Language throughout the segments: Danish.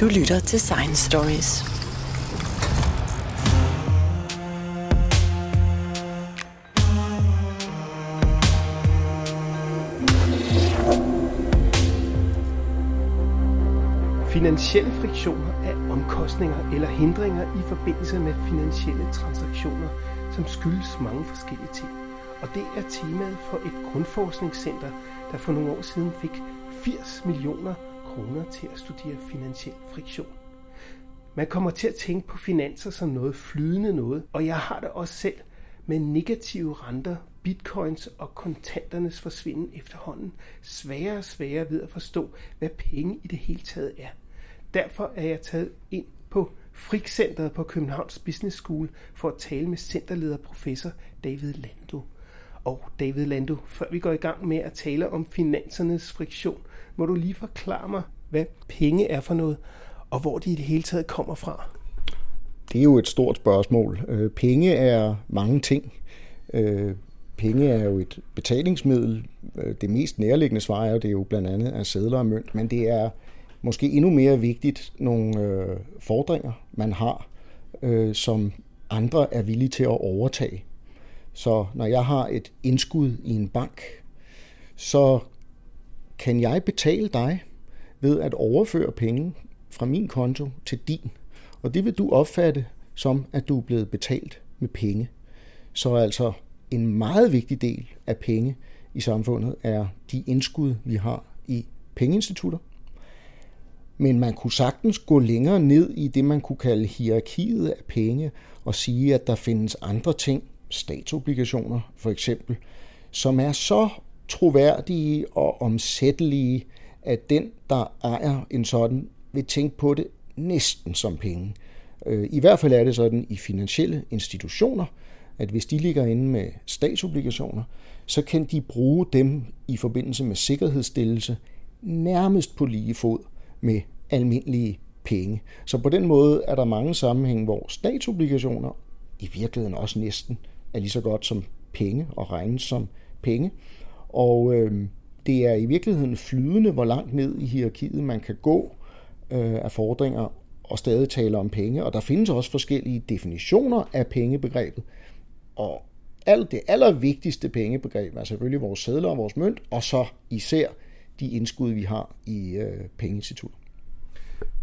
Du lytter til Science Stories. Finansielle friktioner er omkostninger eller hindringer i forbindelse med finansielle transaktioner, som skyldes mange forskellige ting. Og det er temaet for et grundforskningscenter, der for nogle år siden fik 80 millioner kroner til at studere finansiel friktion. Man kommer til at tænke på finanser som noget flydende noget, og jeg har det også selv med negative renter, bitcoins og kontanternes forsvinden efterhånden sværere og sværere ved at forstå, hvad penge i det hele taget er. Derfor er jeg taget ind på Frikcenteret på Københavns Business School for at tale med centerleder professor David Lando. Og David Lando, før vi går i gang med at tale om finansernes friktion, må du lige forklare mig, hvad penge er for noget, og hvor de i det hele taget kommer fra. Det er jo et stort spørgsmål. Øh, penge er mange ting. Øh, penge er jo et betalingsmiddel. Øh, det mest nærliggende svar er jo, det er jo blandt andet af sædler og mønt, men det er måske endnu mere vigtigt nogle øh, fordringer, man har, som andre er villige til at overtage. Så når jeg har et indskud i en bank, så kan jeg betale dig ved at overføre penge fra min konto til din. Og det vil du opfatte som, at du er blevet betalt med penge. Så altså en meget vigtig del af penge i samfundet er de indskud, vi har i pengeinstitutter. Men man kunne sagtens gå længere ned i det, man kunne kalde hierarkiet af penge, og sige, at der findes andre ting, statsobligationer for eksempel, som er så troværdige og omsættelige, at den, der ejer en sådan, vil tænke på det næsten som penge. Øh, I hvert fald er det sådan i finansielle institutioner, at hvis de ligger inde med statsobligationer, så kan de bruge dem i forbindelse med sikkerhedsstillelse nærmest på lige fod med almindelige penge. Så på den måde er der mange sammenhænge, hvor statsobligationer i virkeligheden også næsten er lige så godt som penge og regnes som penge. Og øh, det er i virkeligheden flydende, hvor langt ned i hierarkiet man kan gå øh, af fordringer og stadig tale om penge. Og der findes også forskellige definitioner af pengebegrebet. Og alt det allervigtigste pengebegreb er selvfølgelig vores sædler og vores mønt, og så især de indskud, vi har i øh, pengeinstitutter.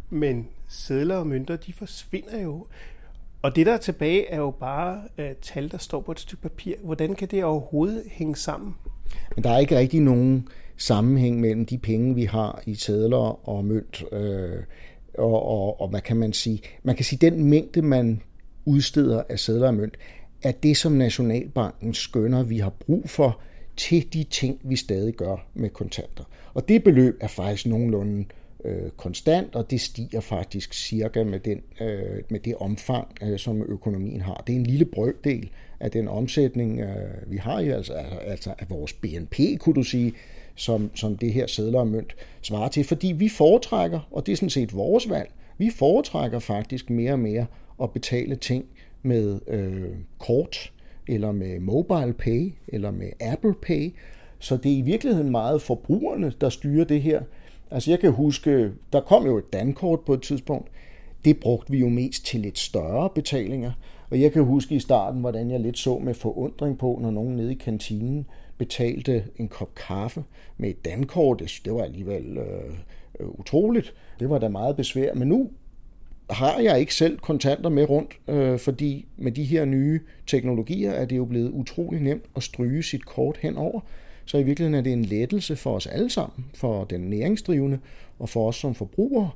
Men sædler og mønter, de forsvinder jo. Og det, der er tilbage, er jo bare øh, tal, der står på et stykke papir. Hvordan kan det overhovedet hænge sammen? Men der er ikke rigtig nogen sammenhæng mellem de penge, vi har i sædler og mønt. Øh, og, og, og hvad kan man sige? Man kan sige, den mængde, man udsteder af sædler og mønt, er det, som Nationalbanken skønner, vi har brug for til de ting, vi stadig gør med kontanter. Og det beløb er faktisk nogenlunde øh, konstant, og det stiger faktisk cirka med, den, øh, med det omfang, øh, som økonomien har. Det er en lille brøkdel af den omsætning, øh, vi har i, altså, altså, altså af vores BNP, kunne du sige, som, som det her sædler og mønt svarer til, fordi vi foretrækker, og det er sådan set vores valg, vi foretrækker faktisk mere og mere at betale ting med øh, kort, eller med mobile pay, eller med Apple Pay, så det er i virkeligheden meget forbrugerne, der styrer det her, Altså jeg kan huske, der kom jo et dankort på et tidspunkt. Det brugte vi jo mest til lidt større betalinger. Og jeg kan huske i starten, hvordan jeg lidt så med forundring på, når nogen nede i kantinen betalte en kop kaffe med et dankort. Det var alligevel øh, utroligt. Det var da meget besvær. Men nu har jeg ikke selv kontanter med rundt, øh, fordi med de her nye teknologier er det jo blevet utrolig nemt at stryge sit kort henover. Så i virkeligheden er det en lettelse for os alle sammen, for den næringsdrivende og for os som forbrugere,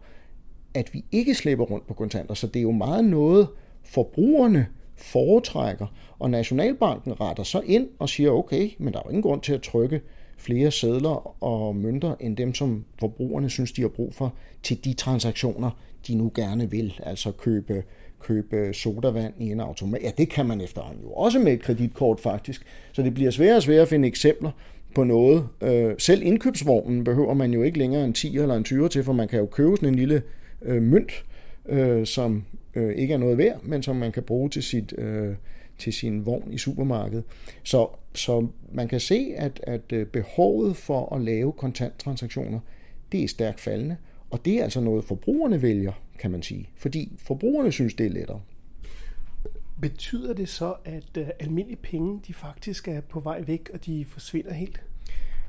at vi ikke slipper rundt på kontanter. Så det er jo meget noget, forbrugerne foretrækker, og Nationalbanken retter så ind og siger, okay, men der er jo ingen grund til at trykke flere sædler og mønter end dem, som forbrugerne synes, de har brug for til de transaktioner, de nu gerne vil, altså købe købe sodavand i en automat. Ja, det kan man efterhånden jo også med et kreditkort faktisk. Så det bliver sværere og sværere at finde eksempler på noget. Øh, selv indkøbsvognen behøver man jo ikke længere en 10 eller en 20 til, for man kan jo købe sådan en lille øh, mønt, øh, som øh, ikke er noget værd, men som man kan bruge til, sit, øh, til sin vogn i supermarkedet. Så, så man kan se, at, at øh, behovet for at lave kontanttransaktioner, det er stærkt faldende, Og det er altså noget, forbrugerne vælger, kan man sige. Fordi forbrugerne synes, det er lettere. Betyder det så, at uh, almindelige penge de faktisk er på vej væk, og de forsvinder helt?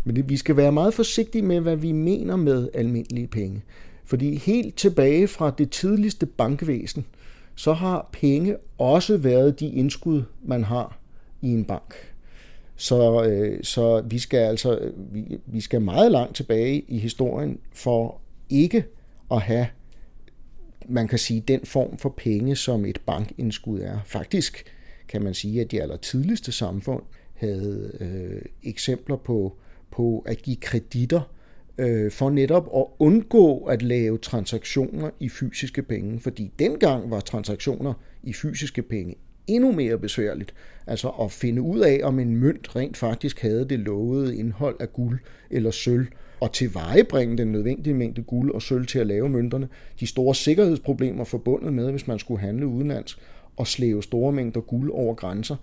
Men det, vi skal være meget forsigtige med, hvad vi mener med almindelige penge. Fordi helt tilbage fra det tidligste bankvæsen, så har penge også været de indskud, man har i en bank. Så, øh, så vi skal altså øh, vi, vi skal meget langt tilbage i historien for ikke at have man kan sige, den form for penge, som et bankindskud er. Faktisk kan man sige, at de aller tidligste samfund havde øh, eksempler på, på at give kreditter øh, for netop at undgå at lave transaktioner i fysiske penge, fordi dengang var transaktioner i fysiske penge endnu mere besværligt. Altså at finde ud af, om en mønt rent faktisk havde det lovede indhold af guld eller sølv, og tilvejebringe den nødvendige mængde guld og sølv til at lave mønterne. De store sikkerhedsproblemer forbundet med, hvis man skulle handle udenlands og slæve store mængder guld over grænser,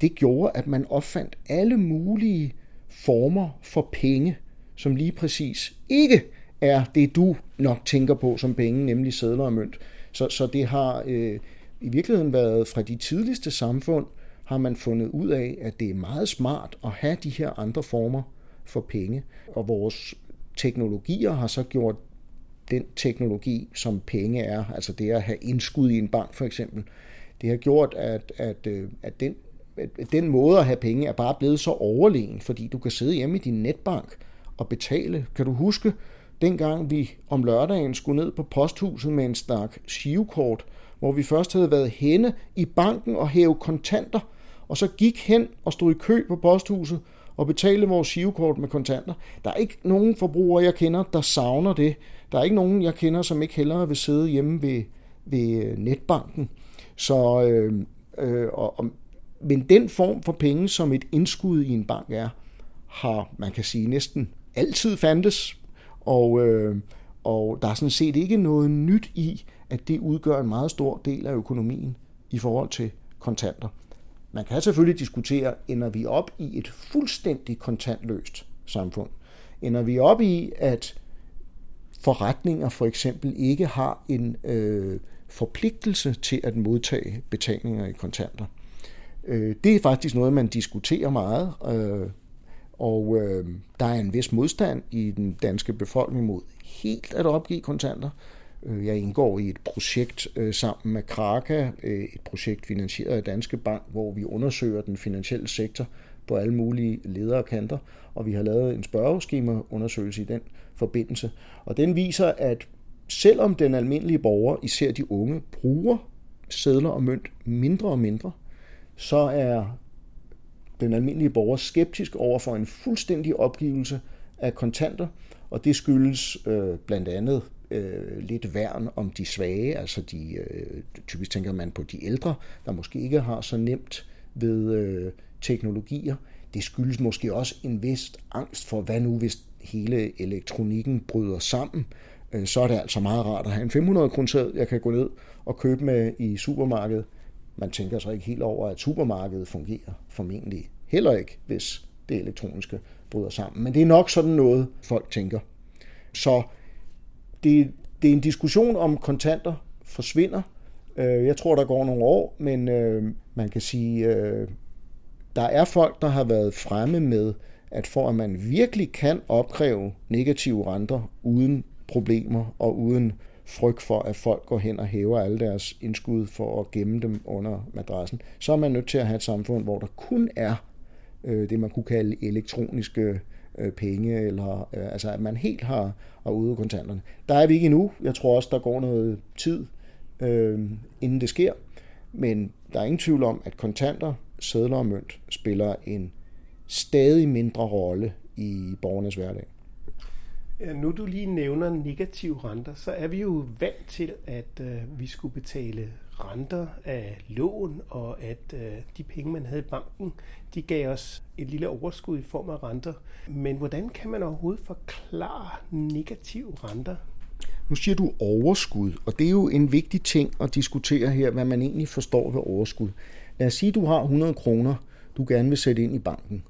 det gjorde, at man opfandt alle mulige former for penge, som lige præcis ikke er det, du nok tænker på som penge, nemlig sædler og mønt. Så, så det har øh, i virkeligheden været fra de tidligste samfund, har man fundet ud af, at det er meget smart at have de her andre former for penge. Og vores teknologier har så gjort den teknologi, som penge er, altså det at have indskud i en bank for eksempel, det har gjort, at, at, øh, at den, at den måde at have penge er bare blevet så overlegen, fordi du kan sidde hjemme i din netbank at betale. Kan du huske, dengang vi om lørdagen skulle ned på posthuset med en stak shivkort, hvor vi først havde været henne i banken og hæve kontanter, og så gik hen og stod i kø på posthuset og betalte vores shivkort med kontanter. Der er ikke nogen forbrugere, jeg kender, der savner det. Der er ikke nogen, jeg kender, som ikke hellere vil sidde hjemme ved, ved øh, netbanken. Så, øh, øh, og, og, men den form for penge, som et indskud i en bank er, har, man kan sige, næsten altid fandtes. Og, øh, og der er sådan set ikke noget nyt i, at det udgør en meget stor del af økonomien i forhold til kontanter. Man kan selvfølgelig diskutere, ender vi op i et fuldstændig kontantløst samfund? Ender vi op i, at forretninger for eksempel ikke har en øh, forpligtelse til at modtage betalinger i kontanter? Øh, det er faktisk noget, man diskuterer meget, øh, og øh, der er en vis modstand i den danske befolkning mod helt at opgive kontanter. Øh, jeg indgår i et projekt øh, sammen med Kraka, øh, et projekt finansieret af Danske Bank, hvor vi undersøger den finansielle sektor på alle mulige ledere og kanter, og vi har lavet en spørgeskemaundersøgelse i den forbindelse. Og den viser, at selvom den almindelige borger, især de unge, bruger sædler og mønt mindre og mindre, så er den almindelige borger skeptisk over for en fuldstændig opgivelse af kontanter, og det skyldes øh, blandt andet øh, lidt værn om de svage, altså de, øh, typisk tænker man på de ældre, der måske ikke har så nemt ved øh, teknologier. Det skyldes måske også en vis angst for, hvad nu hvis hele elektronikken bryder sammen, øh, så er det altså meget rart at have en 500 kroner jeg kan gå ned og købe med i supermarkedet. Man tænker så ikke helt over, at supermarkedet fungerer formentlig heller ikke, hvis det elektroniske bryder sammen. Men det er nok sådan noget, folk tænker. Så det, det er en diskussion om kontanter forsvinder. Øh, jeg tror, der går nogle år, men øh, man kan sige, øh, der er folk, der har været fremme med, at for at man virkelig kan opkræve negative renter uden problemer og uden frygt for, at folk går hen og hæver alle deres indskud for at gemme dem under madrassen, så er man nødt til at have et samfund, hvor der kun er Øh, det, man kunne kalde elektroniske øh, penge, eller øh, altså at man helt har, har ude kontanterne. Der er vi ikke endnu. Jeg tror også, der går noget tid, øh, inden det sker. Men der er ingen tvivl om, at kontanter, sædler og mønt spiller en stadig mindre rolle i borgernes hverdag. Ja, nu du lige nævner negative renter, så er vi jo vant til, at øh, vi skulle betale renter af lån, og at øh, de penge, man havde i banken, de gav os et lille overskud i form af renter. Men hvordan kan man overhovedet forklare negative renter? Nu siger du overskud, og det er jo en vigtig ting at diskutere her, hvad man egentlig forstår ved overskud. Lad os sige, at du har 100 kroner, du gerne vil sætte ind i banken.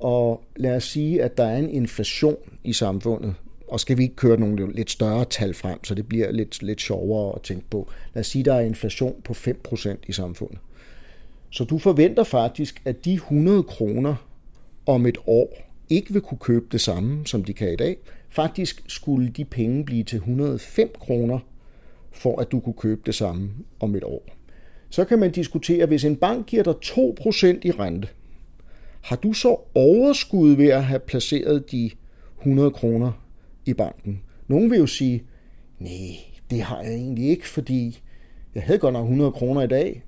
Og lad os sige, at der er en inflation i samfundet, og skal vi ikke køre nogle lidt større tal frem, så det bliver lidt, lidt sjovere at tænke på. Lad os sige, der er inflation på 5% i samfundet. Så du forventer faktisk, at de 100 kroner om et år ikke vil kunne købe det samme, som de kan i dag. Faktisk skulle de penge blive til 105 kroner, for at du kunne købe det samme om et år. Så kan man diskutere, hvis en bank giver dig 2% i rente, har du så overskud ved at have placeret de 100 kroner i banken? Nogen vil jo sige, nej, det har jeg egentlig ikke, fordi jeg havde godt nok 100 kroner i dag.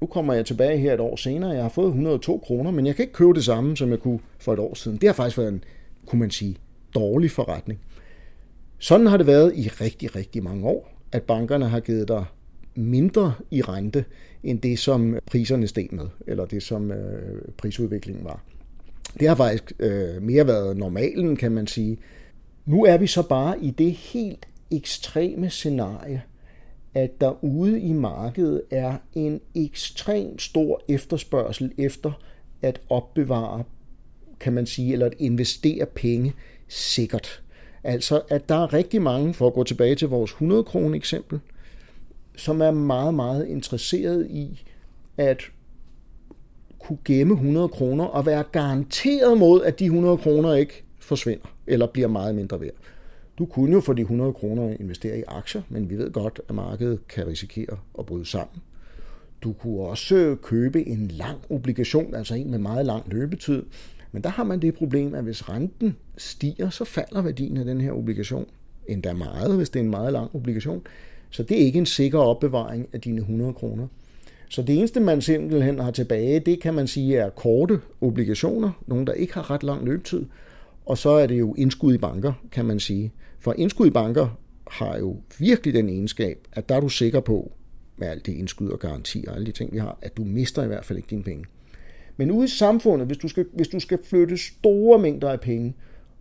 Nu kommer jeg tilbage her et år senere, jeg har fået 102 kroner, men jeg kan ikke købe det samme, som jeg kunne for et år siden. Det har faktisk været en, kunne man sige, dårlig forretning. Sådan har det været i rigtig, rigtig mange år, at bankerne har givet dig mindre i rente end det, som øh, priserne steg med, eller det, som øh, prisudviklingen var. Det har faktisk øh, mere været normalen, kan man sige. Nu er vi så bare i det helt ekstreme scenarie, at der ude i markedet er en ekstrem stor efterspørgsel efter at opbevare, kan man sige, eller at investere penge sikkert. Altså, at der er rigtig mange, for at gå tilbage til vores 100 kroner eksempel, som er meget, meget interesseret i at kunne gemme 100 kroner og være garanteret mod, at de 100 kroner ikke forsvinder eller bliver meget mindre værd. Du kunne jo for de 100 kroner investere i aktier, men vi ved godt, at markedet kan risikere at bryde sammen. Du kunne også købe en lang obligation, altså en med meget lang løbetid, men der har man det problem, at hvis renten stiger, så falder værdien af den her obligation. Endda meget, hvis det er en meget lang obligation. Så det er ikke en sikker opbevaring af dine 100 kroner. Så det eneste, man simpelthen har tilbage, det kan man sige er korte obligationer, nogle der ikke har ret lang løbetid, og så er det jo indskud i banker, kan man sige. For indskud i banker har jo virkelig den egenskab, at der er du sikker på, med alt det indskud og garanti og alle de ting, vi har, at du mister i hvert fald ikke dine penge. Men ude i samfundet, hvis du skal, hvis du skal flytte store mængder af penge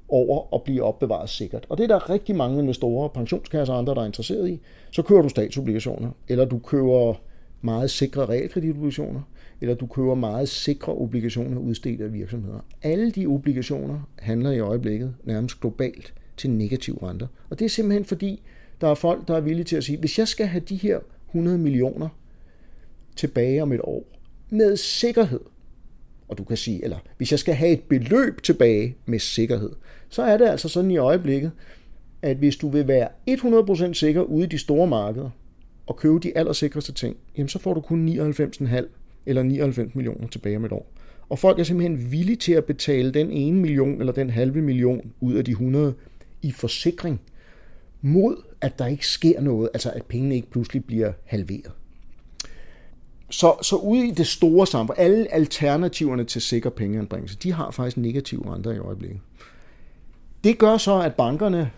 over og blive opbevaret sikkert, og det er der rigtig mange investorer, pensionskasser og andre, der er interesseret i, så kører du statsobligationer, eller du kører meget sikre realkreditobligationer, eller du køber meget sikre obligationer udstedt af virksomheder. Alle de obligationer handler i øjeblikket nærmest globalt til negativ renter. Og det er simpelthen fordi, der er folk, der er villige til at sige, hvis jeg skal have de her 100 millioner tilbage om et år, med sikkerhed, og du kan sige, eller hvis jeg skal have et beløb tilbage med sikkerhed, så er det altså sådan i øjeblikket, at hvis du vil være 100% sikker ude i de store markeder, og købe de allersikreste ting, jamen så får du kun 99,5 eller 99 millioner tilbage om et år. Og folk er simpelthen villige til at betale den ene million eller den halve million ud af de 100 i forsikring, mod at der ikke sker noget, altså at pengene ikke pludselig bliver halveret. Så, så ude i det store samfund, alle alternativerne til sikker pengeanbringelse, de har faktisk negative renter i øjeblikket. Det gør så, at bankerne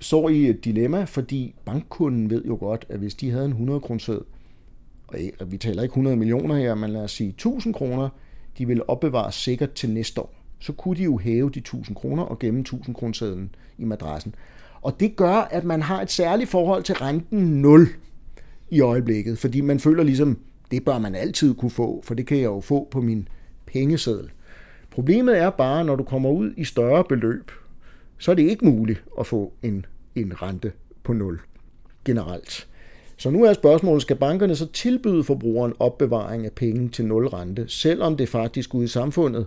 står i et dilemma, fordi bankkunden ved jo godt, at hvis de havde en 100 kroner og vi taler ikke 100 millioner her, men lad os sige 1000 kroner, de ville opbevare sikkert til næste år, så kunne de jo hæve de 1000 kroner og gemme 1000 kronersedlen i madrassen. Og det gør, at man har et særligt forhold til renten 0 i øjeblikket, fordi man føler ligesom, det bør man altid kunne få, for det kan jeg jo få på min pengeseddel. Problemet er bare, når du kommer ud i større beløb, så er det ikke muligt at få en, en rente på 0 generelt. Så nu er spørgsmålet, skal bankerne så tilbyde forbrugeren opbevaring af penge til 0 rente, selvom det faktisk ude i samfundet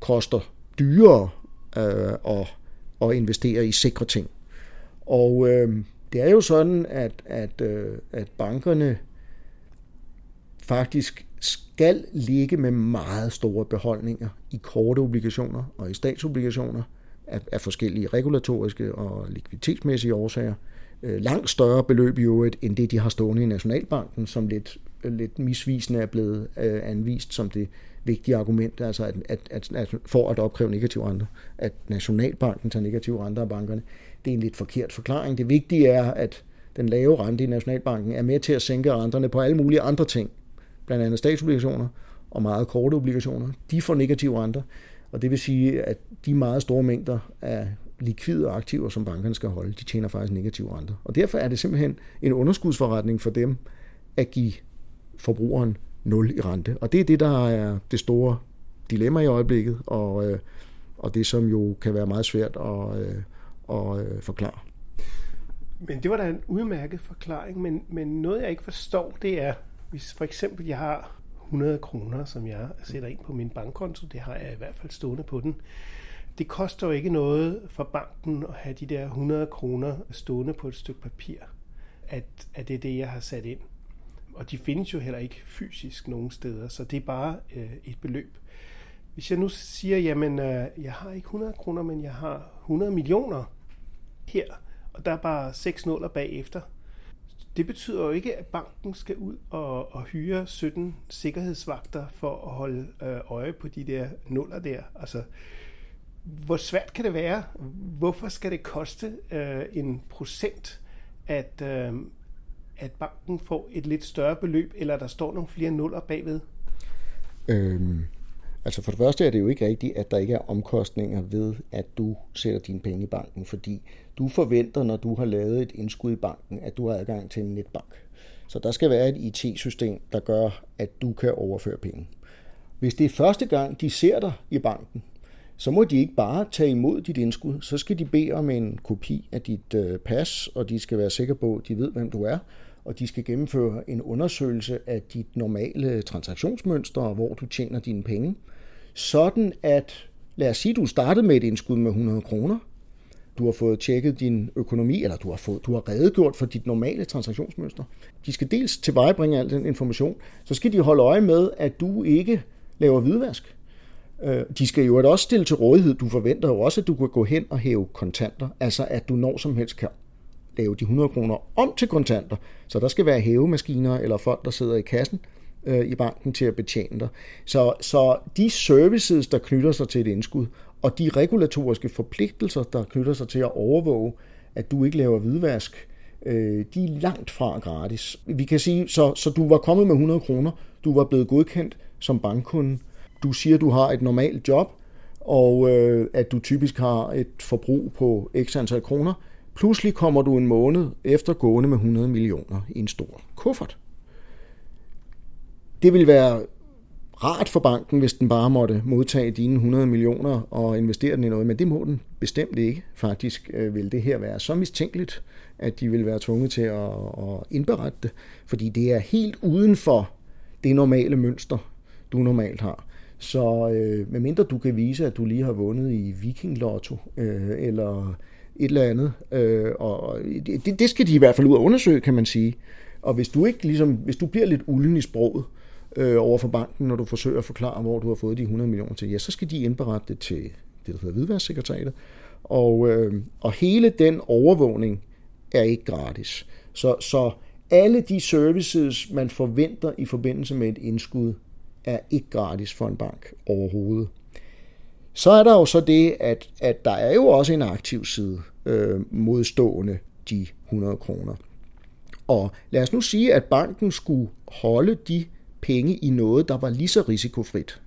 koster dyrere øh, at, at investere i sikre ting. Og øh, det er jo sådan, at, at, øh, at bankerne faktisk skal ligge med meget store beholdninger i korte obligationer og i statsobligationer af, af forskellige regulatoriske og likviditetsmæssige årsager. Øh, langt større beløb i øvrigt, end det de har stående i Nationalbanken, som lidt, lidt misvisende er blevet øh, anvist som det vigtige argument, altså at, at, at, at for at opkræve negative renter, at Nationalbanken tager negative renter af bankerne. Det er en lidt forkert forklaring. Det vigtige er, at den lave rente i Nationalbanken er med til at sænke renterne på alle mulige andre ting, blandt andet statsobligationer og meget korte obligationer. De får negative renter, og det vil sige, at de meget store mængder af likvide aktiver, som bankerne skal holde, de tjener faktisk negative renter. Og derfor er det simpelthen en underskudsforretning for dem at give forbrugeren 0 i rente. Og det er det, der er det store dilemma i øjeblikket, og, øh, og det som jo kan være meget svært at, øh, at øh, forklare. Men det var da en udmærket forklaring, men, men noget jeg ikke forstår, det er, hvis for eksempel jeg har 100 kroner, som jeg sætter ind på min bankkonto, det har jeg i hvert fald stående på den, det koster jo ikke noget for banken at have de der 100 kroner stående på et stykke papir, at, at det er det, jeg har sat ind. Og de findes jo heller ikke fysisk nogen steder, så det er bare øh, et beløb. Hvis jeg nu siger, jamen øh, jeg har ikke 100 kroner, men jeg har 100 millioner her, og der er bare seks nuller bagefter, det betyder jo ikke, at banken skal ud og, og hyre 17 sikkerhedsvagter for at holde øh, øje på de der nuller der. Altså, hvor svært kan det være? Hvorfor skal det koste øh, en procent, at, øh, at banken får et lidt større beløb, eller der står nogle flere nuller bagved? Øhm, altså for det første er det jo ikke rigtigt, at der ikke er omkostninger ved, at du sætter dine penge i banken, fordi du forventer, når du har lavet et indskud i banken, at du har adgang til en netbank. Så der skal være et IT-system, der gør, at du kan overføre penge. Hvis det er første gang, de ser dig i banken, så må de ikke bare tage imod dit indskud. Så skal de bede om en kopi af dit øh, pas, og de skal være sikre på, at de ved, hvem du er. Og de skal gennemføre en undersøgelse af dit normale transaktionsmønster, og hvor du tjener dine penge. Sådan at, lad os sige, du startede med et indskud med 100 kroner. Du har fået tjekket din økonomi, eller du har, fået, du har redegjort for dit normale transaktionsmønster. De skal dels tilvejebringe al den information, så skal de holde øje med, at du ikke laver hvidvask. Øh, de skal jo også stille til rådighed. Du forventer jo også, at du kan gå hen og hæve kontanter. Altså at du når som helst kan lave de 100 kroner om til kontanter. Så der skal være hævemaskiner eller folk, der sidder i kassen øh, i banken til at betjene dig. Så, så de services, der knytter sig til et indskud, og de regulatoriske forpligtelser, der knytter sig til at overvåge, at du ikke laver hvidvask, øh, de er langt fra gratis. Vi kan sige, så, så du var kommet med 100 kroner, du var blevet godkendt som bankkunde, du siger, du har et normalt job, og øh, at du typisk har et forbrug på x antal kroner. Pludselig kommer du en måned efter gående med 100 millioner i en stor kuffert. Det vil være rart for banken, hvis den bare måtte modtage dine 100 millioner og investere den i noget, men det må den bestemt ikke. Faktisk øh, vil det her være så mistænkeligt, at de vil være tvunget til at, at indberette det, fordi det er helt uden for det normale mønster, du normalt har. Så øh, medmindre du kan vise, at du lige har vundet i Viking Lotto øh, eller et eller andet, øh, og det, det skal de i hvert fald ud og undersøge, kan man sige. Og hvis du ikke ligesom, hvis du bliver lidt ulden i sproget øh, over for banken, når du forsøger at forklare, hvor du har fået de 100 millioner til, ja, så skal de indberette det til det, der hedder Hvidværdssekretariatet. Og, øh, og hele den overvågning er ikke gratis. Så, så alle de services, man forventer i forbindelse med et indskud, er ikke gratis for en bank overhovedet. Så er der jo så det, at, at der er jo også en aktiv side øh, modstående de 100 kroner. Og lad os nu sige, at banken skulle holde de penge i noget, der var lige så risikofrit.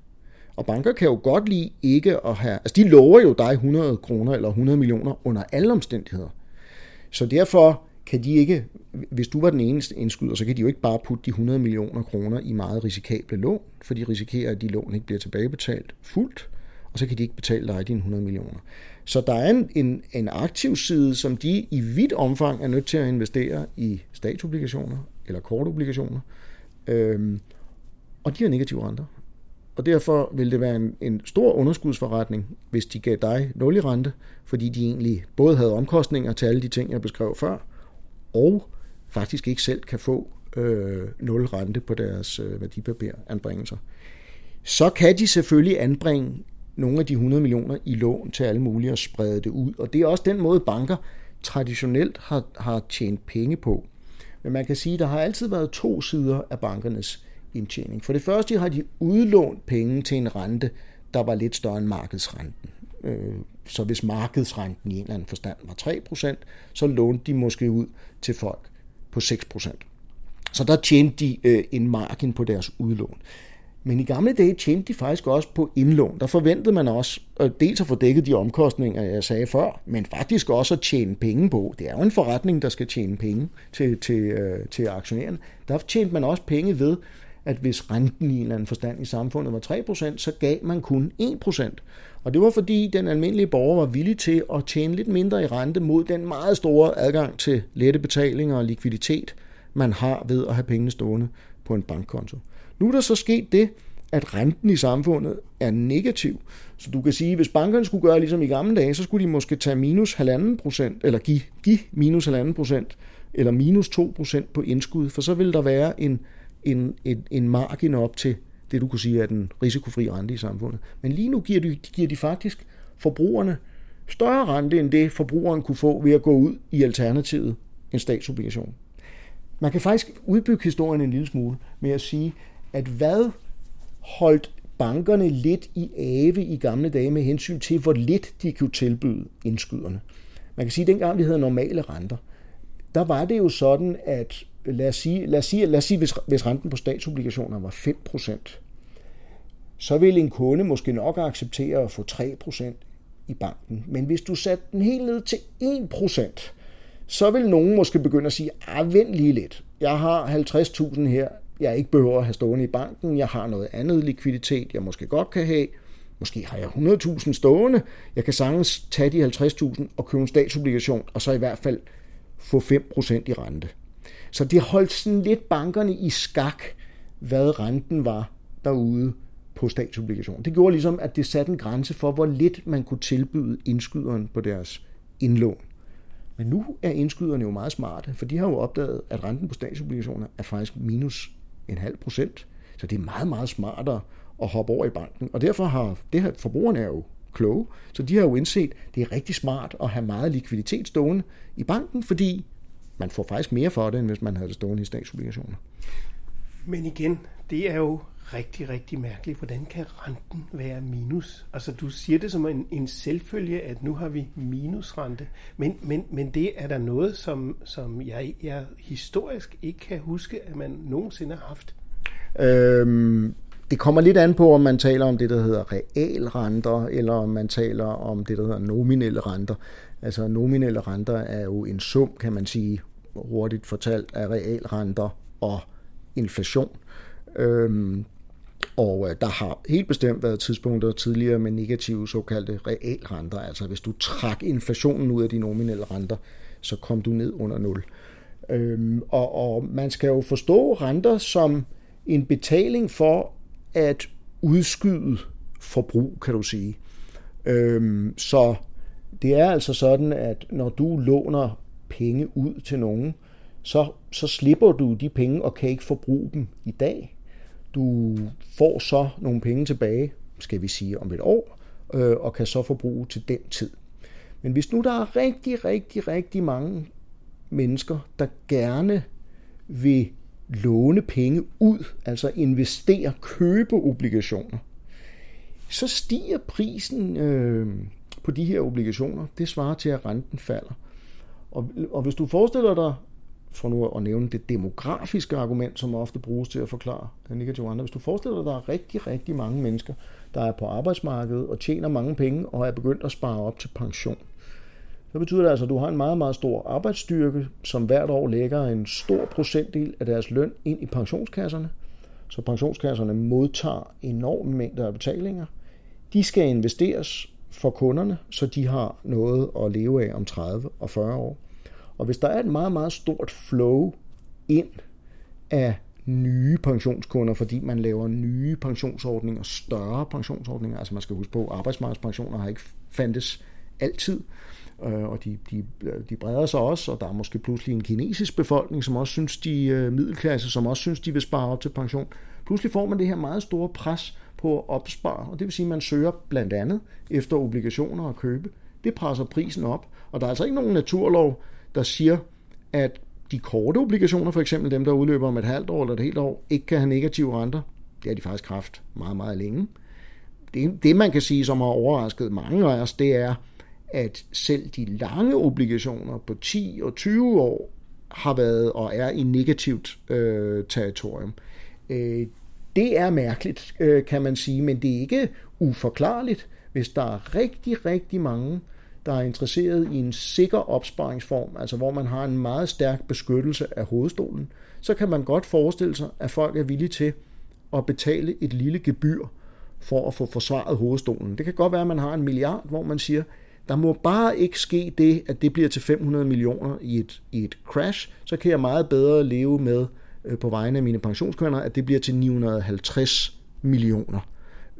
Og banker kan jo godt lide ikke at have... Altså, de lover jo dig 100 kroner eller 100 millioner under alle omstændigheder. Så derfor kan de ikke, hvis du var den eneste indskyder, så kan de jo ikke bare putte de 100 millioner kroner i meget risikable lån, for de risikerer, at de lån ikke bliver tilbagebetalt fuldt, og så kan de ikke betale dig dine 100 millioner. Så der er en, en, en aktiv side, som de i vidt omfang er nødt til at investere i statsobligationer eller kortobligationer, øhm, og de har negative renter. Og derfor vil det være en, en stor underskudsforretning, hvis de gav dig 0 i rente, fordi de egentlig både havde omkostninger til alle de ting, jeg beskrev før, og faktisk ikke selv kan få øh, 0 rente på deres øh, værdipapiranbringelser. Så kan de selvfølgelig anbringe nogle af de 100 millioner i lån til alle mulige og sprede det ud. Og det er også den måde, banker traditionelt har, har tjent penge på. Men man kan sige, at der har altid været to sider af bankernes indtjening. For det første har de udlånt penge til en rente, der var lidt større end markedsrenten. Øh, så hvis markedsrenten i en eller anden forstand var 3%, så lånte de måske ud til folk på 6%. Så der tjente de øh, en margin på deres udlån. Men i gamle dage tjente de faktisk også på indlån. Der forventede man også øh, dels at få dækket de omkostninger, jeg sagde før, men faktisk også at tjene penge på. Det er jo en forretning, der skal tjene penge til, til, til aktionærerne. Der tjente man også penge ved, at hvis renten i en eller anden forstand i samfundet var 3%, så gav man kun 1%. Og det var fordi den almindelige borger var villig til at tjene lidt mindre i rente mod den meget store adgang til lette betalinger og likviditet, man har ved at have pengene stående på en bankkonto. Nu er der så sket det, at renten i samfundet er negativ. Så du kan sige, at hvis bankerne skulle gøre ligesom i gamle dage, så skulle de måske tage minus 1,5 procent, eller give, give minus 1,5 procent, eller minus 2 procent på indskud, for så vil der være en, en, en, en margin op til det, du kunne sige er den risikofri rente i samfundet. Men lige nu giver de, giver de faktisk forbrugerne større rente, end det forbrugeren kunne få ved at gå ud i alternativet, en statsobligation. Man kan faktisk udbygge historien en lille smule med at sige, at hvad holdt bankerne lidt i ave i gamle dage med hensyn til, hvor lidt de kunne tilbyde indskyderne. Man kan sige, at dengang vi havde normale renter, der var det jo sådan, at lad os sige, lad os sige, lad os sige hvis, hvis renten på statsobligationer var 5%, så ville en kunde måske nok acceptere at få 3% i banken. Men hvis du satte den helt ned til 1%, så vil nogen måske begynde at sige, ah, vent lige lidt. Jeg har 50.000 her, jeg ikke behøver at have stående i banken. Jeg har noget andet likviditet, jeg måske godt kan have. Måske har jeg 100.000 stående. Jeg kan sagtens tage de 50.000 og købe en statsobligation, og så i hvert fald få 5% i rente. Så det holdt sådan lidt bankerne i skak, hvad renten var derude på statsobligationen. Det gjorde ligesom, at det satte en grænse for, hvor lidt man kunne tilbyde indskyderen på deres indlån. Men nu er indskyderne jo meget smarte, for de har jo opdaget, at renten på statsobligationer er faktisk minus en halv procent. Så det er meget, meget smartere at hoppe over i banken. Og derfor har det her, forbrugerne er jo kloge, så de har jo indset, at det er rigtig smart at have meget likviditet stående i banken, fordi man får faktisk mere for det, end hvis man havde det stående i statsobligationer. Men igen, det er jo rigtig, rigtig mærkeligt. Hvordan kan renten være minus? Altså, du siger det som en, en selvfølge, at nu har vi minusrente. Men, men, men det er der noget, som, som jeg, jeg historisk ikke kan huske, at man nogensinde har haft. Øhm, det kommer lidt an på, om man taler om det, der hedder realrenter, eller om man taler om det, der hedder nominelle renter. Altså nominelle renter er jo en sum, kan man sige, hurtigt fortalt, af realrenter og inflation. Øhm, og øh, der har helt bestemt været tidspunkter tidligere med negative såkaldte realrenter. Altså hvis du trak inflationen ud af de nominelle renter, så kom du ned under 0. Øhm, og, og man skal jo forstå renter som en betaling for at udskyde forbrug, kan du sige. Øhm, så det er altså sådan, at når du låner penge ud til nogen, så, så slipper du de penge og kan ikke forbruge dem i dag. Du får så nogle penge tilbage, skal vi sige, om et år, øh, og kan så forbruge til den tid. Men hvis nu der er rigtig, rigtig, rigtig mange mennesker, der gerne vil låne penge ud, altså investere, købe obligationer, så stiger prisen øh, på de her obligationer. Det svarer til, at renten falder. Og, og hvis du forestiller dig, for nu at nævne det demografiske argument, som ofte bruges til at forklare negative andre, Hvis du forestiller dig, at der er rigtig, rigtig mange mennesker, der er på arbejdsmarkedet og tjener mange penge og er begyndt at spare op til pension, så betyder det altså, at du har en meget, meget stor arbejdsstyrke, som hvert år lægger en stor procentdel af deres løn ind i pensionskasserne. Så pensionskasserne modtager enorme mængder af betalinger. De skal investeres for kunderne, så de har noget at leve af om 30 og 40 år. Og hvis der er et meget, meget stort flow ind af nye pensionskunder, fordi man laver nye pensionsordninger, større pensionsordninger, altså man skal huske på, at arbejdsmarkedspensioner har ikke fandtes altid, øh, og de, de, de breder sig også, og der er måske pludselig en kinesisk befolkning, som også synes, de øh, middelklasse, som også synes, de vil spare op til pension. Pludselig får man det her meget store pres på at opspare, og det vil sige, at man søger blandt andet efter obligationer at købe. Det presser prisen op, og der er altså ikke nogen naturlov, der siger, at de korte obligationer, for eksempel dem, der udløber om et halvt år eller et helt år, ikke kan have negative renter. Det har de faktisk haft meget, meget længe. Det, det man kan sige, som har overrasket mange af os, det er, at selv de lange obligationer på 10 og 20 år har været og er i negativt øh, territorium. Øh, det er mærkeligt, øh, kan man sige, men det er ikke uforklarligt, hvis der er rigtig, rigtig mange, der er interesseret i en sikker opsparingsform, altså hvor man har en meget stærk beskyttelse af hovedstolen, så kan man godt forestille sig, at folk er villige til at betale et lille gebyr for at få forsvaret hovedstolen. Det kan godt være, at man har en milliard, hvor man siger, der må bare ikke ske det, at det bliver til 500 millioner i et, i et crash. Så kan jeg meget bedre leve med Øh, på vegne af mine pensionskunder, at det bliver til 950 millioner.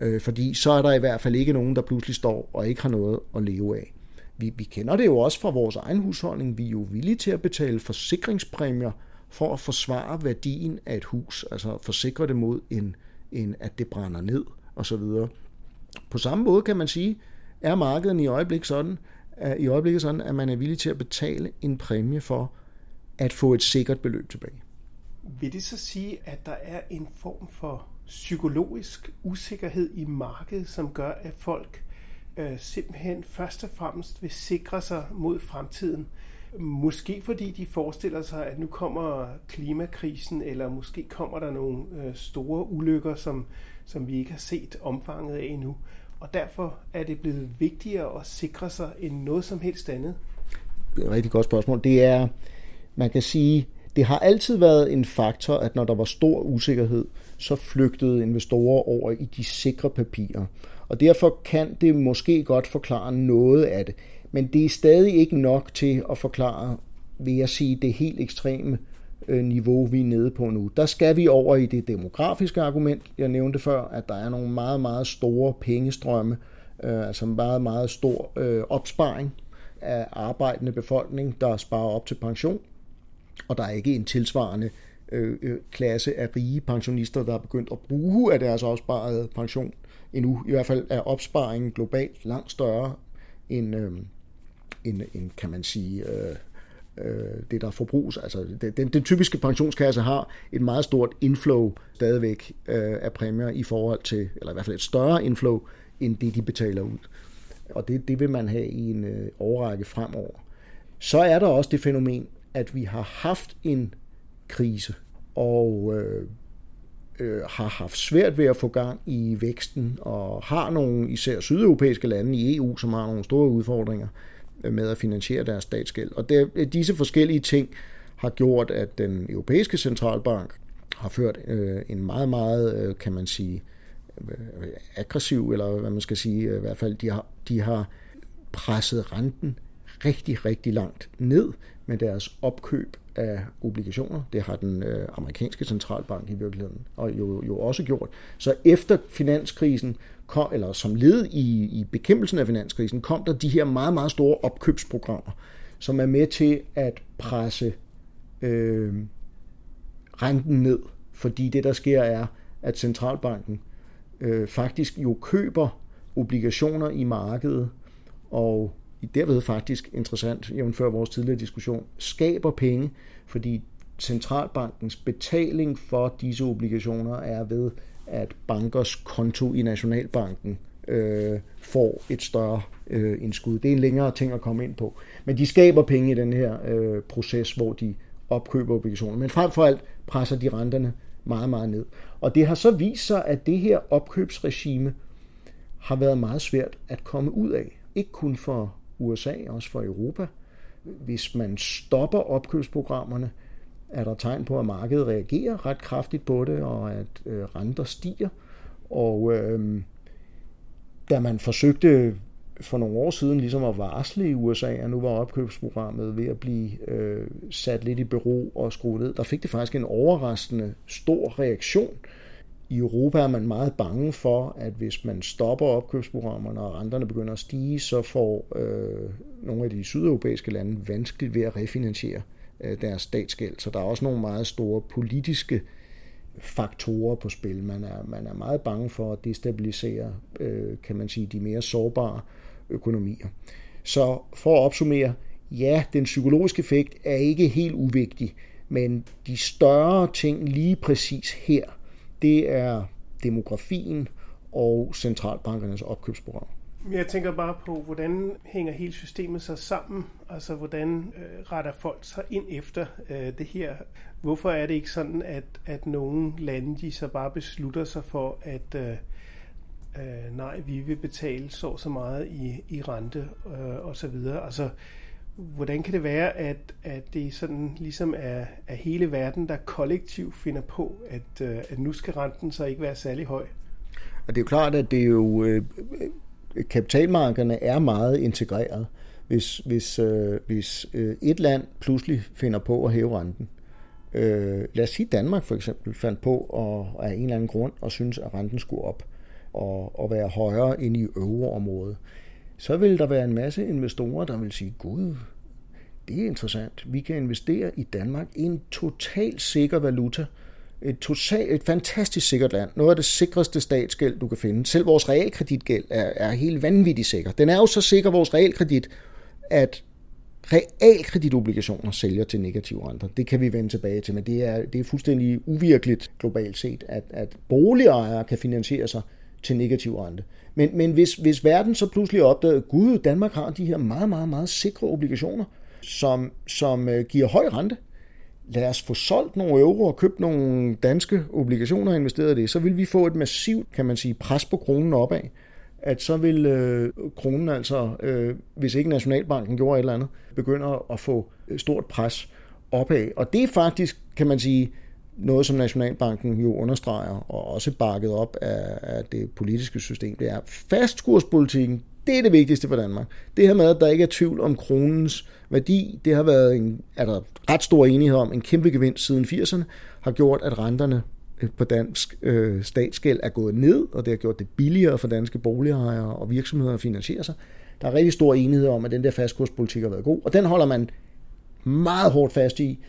Øh, fordi så er der i hvert fald ikke nogen, der pludselig står og ikke har noget at leve af. Vi, vi kender det jo også fra vores egen husholdning. Vi er jo villige til at betale forsikringspræmier for at forsvare værdien af et hus, altså forsikre det mod, en, en, at det brænder ned osv. På samme måde kan man sige, er markedet i øjeblikket sådan, i øjeblikket sådan, at man er villig til at betale en præmie for at få et sikkert beløb tilbage. Vil det så sige, at der er en form for psykologisk usikkerhed i markedet, som gør, at folk øh, simpelthen først og fremmest vil sikre sig mod fremtiden? Måske fordi de forestiller sig, at nu kommer klimakrisen, eller måske kommer der nogle øh, store ulykker, som, som vi ikke har set omfanget af endnu. Og derfor er det blevet vigtigere at sikre sig end noget som helst andet. Det er et rigtig godt spørgsmål. Det er, man kan sige, det har altid været en faktor, at når der var stor usikkerhed, så flygtede investorer over i de sikre papirer. Og derfor kan det måske godt forklare noget af det. Men det er stadig ikke nok til at forklare, vil jeg sige, det helt ekstreme øh, niveau, vi er nede på nu. Der skal vi over i det demografiske argument. Jeg nævnte før, at der er nogle meget, meget store pengestrømme, øh, altså en meget, meget stor øh, opsparing af arbejdende befolkning, der sparer op til pension. Og der er ikke en tilsvarende øh, øh, klasse af rige pensionister, der er begyndt at bruge af deres opsparede pension endnu. I hvert fald er opsparingen globalt langt større end, øh, end, end kan man sige, øh, øh, det, der forbruges. Altså, den, den typiske pensionskasse har et meget stort inflow stadigvæk øh, af præmier i forhold til, eller i hvert fald et større inflow, end det, de betaler ud. Og det, det vil man have i en øh, overrække fremover. Så er der også det fænomen, at vi har haft en krise, og øh, øh, har haft svært ved at få gang i væksten, og har nogle især sydeuropæiske lande i EU, som har nogle store udfordringer øh, med at finansiere deres statsgæld. Og det, øh, disse forskellige ting har gjort, at den europæiske centralbank har ført øh, en meget, meget, øh, kan man sige, øh, aggressiv, eller hvad man skal sige, øh, i hvert fald, de har, de har presset renten rigtig, rigtig langt ned med deres opkøb af obligationer. Det har den øh, amerikanske centralbank i virkeligheden og jo, jo også gjort. Så efter finanskrisen, kom, eller som led i, i bekæmpelsen af finanskrisen, kom der de her meget, meget store opkøbsprogrammer, som er med til at presse øh, renten ned. Fordi det, der sker, er, at centralbanken øh, faktisk jo køber obligationer i markedet, og derved faktisk interessant, jævnfør vores tidligere diskussion, skaber penge, fordi centralbankens betaling for disse obligationer er ved, at bankers konto i Nationalbanken øh, får et større øh, indskud. Det er en længere ting at komme ind på. Men de skaber penge i den her øh, proces, hvor de opkøber obligationer. Men frem for alt presser de renterne meget, meget ned. Og det har så vist sig, at det her opkøbsregime har været meget svært at komme ud af. Ikke kun for USA, også for Europa. Hvis man stopper opkøbsprogrammerne, er der tegn på, at markedet reagerer ret kraftigt på det, og at øh, renter stiger. Og øh, da man forsøgte for nogle år siden ligesom at varsle i USA, at nu var opkøbsprogrammet ved at blive øh, sat lidt i bero og skruet ned, der fik det faktisk en overraskende stor reaktion. I Europa er man meget bange for, at hvis man stopper opkøbsprogrammerne og renterne begynder at stige, så får øh, nogle af de sydeuropæiske lande vanskeligt ved at refinansiere øh, deres statsgæld. Så der er også nogle meget store politiske faktorer på spil. Man er, man er meget bange for at destabilisere, øh, kan man sige, de mere sårbare økonomier. Så for at opsummere, ja, den psykologiske effekt er ikke helt uvigtig, men de større ting lige præcis her, det er demografien og centralbankernes opkøbsprogram. Jeg tænker bare på, hvordan hænger hele systemet sig sammen? Altså, hvordan øh, retter folk sig ind efter øh, det her? Hvorfor er det ikke sådan, at, at nogle lande de så bare beslutter sig for, at øh, øh, nej, vi vil betale så så meget i, i rente øh, og så videre? Altså, hvordan kan det være, at, at det sådan ligesom er, er hele verden, der kollektivt finder på, at, øh, at nu skal renten så ikke være særlig høj? Og det er jo klart, at det er jo, øh, øh, kapitalmarkederne er meget integreret. Hvis, hvis, øh, hvis øh, et land pludselig finder på at hæve renten, øh, lad os sige Danmark for eksempel, fandt på at, af en eller anden grund og synes, at renten skulle op og, og være højere end i euroområdet, så vil der være en masse investorer, der vil sige, gud, det er interessant. Vi kan investere i Danmark i en totalt sikker valuta. Et, total, et fantastisk sikkert land. Noget af det sikreste statsgæld, du kan finde. Selv vores realkreditgæld er, er helt vanvittigt sikker. Den er jo så sikker, vores realkredit, at realkreditobligationer sælger til negative renter. Det kan vi vende tilbage til, men det er, det er fuldstændig uvirkeligt globalt set, at, at boligejere kan finansiere sig til negativ rente. Men, men hvis, hvis verden så pludselig opdagede, at gud, Danmark har de her meget, meget, meget sikre obligationer, som, som øh, giver høj rente, lad os få solgt nogle euro og købt nogle danske obligationer og investeret i det, så vil vi få et massivt, kan man sige, pres på kronen opad. At så vil øh, kronen altså, øh, hvis ikke Nationalbanken gjorde et eller andet, begynde at få stort pres opad. Og det er faktisk, kan man sige, noget, som Nationalbanken jo understreger, og også bakket op af, af det politiske system, det er fastkurspolitikken, det er det vigtigste for Danmark. Det her med, at der ikke er tvivl om kronens værdi, det har været en, er der ret stor enighed om, en kæmpe gevinst siden 80'erne, har gjort, at renterne øh, på dansk øh, statsgæld er gået ned, og det har gjort det billigere for danske boligejere og virksomheder at finansiere sig. Der er rigtig stor enighed om, at den der fastkurspolitik har været god, og den holder man meget hårdt fast i,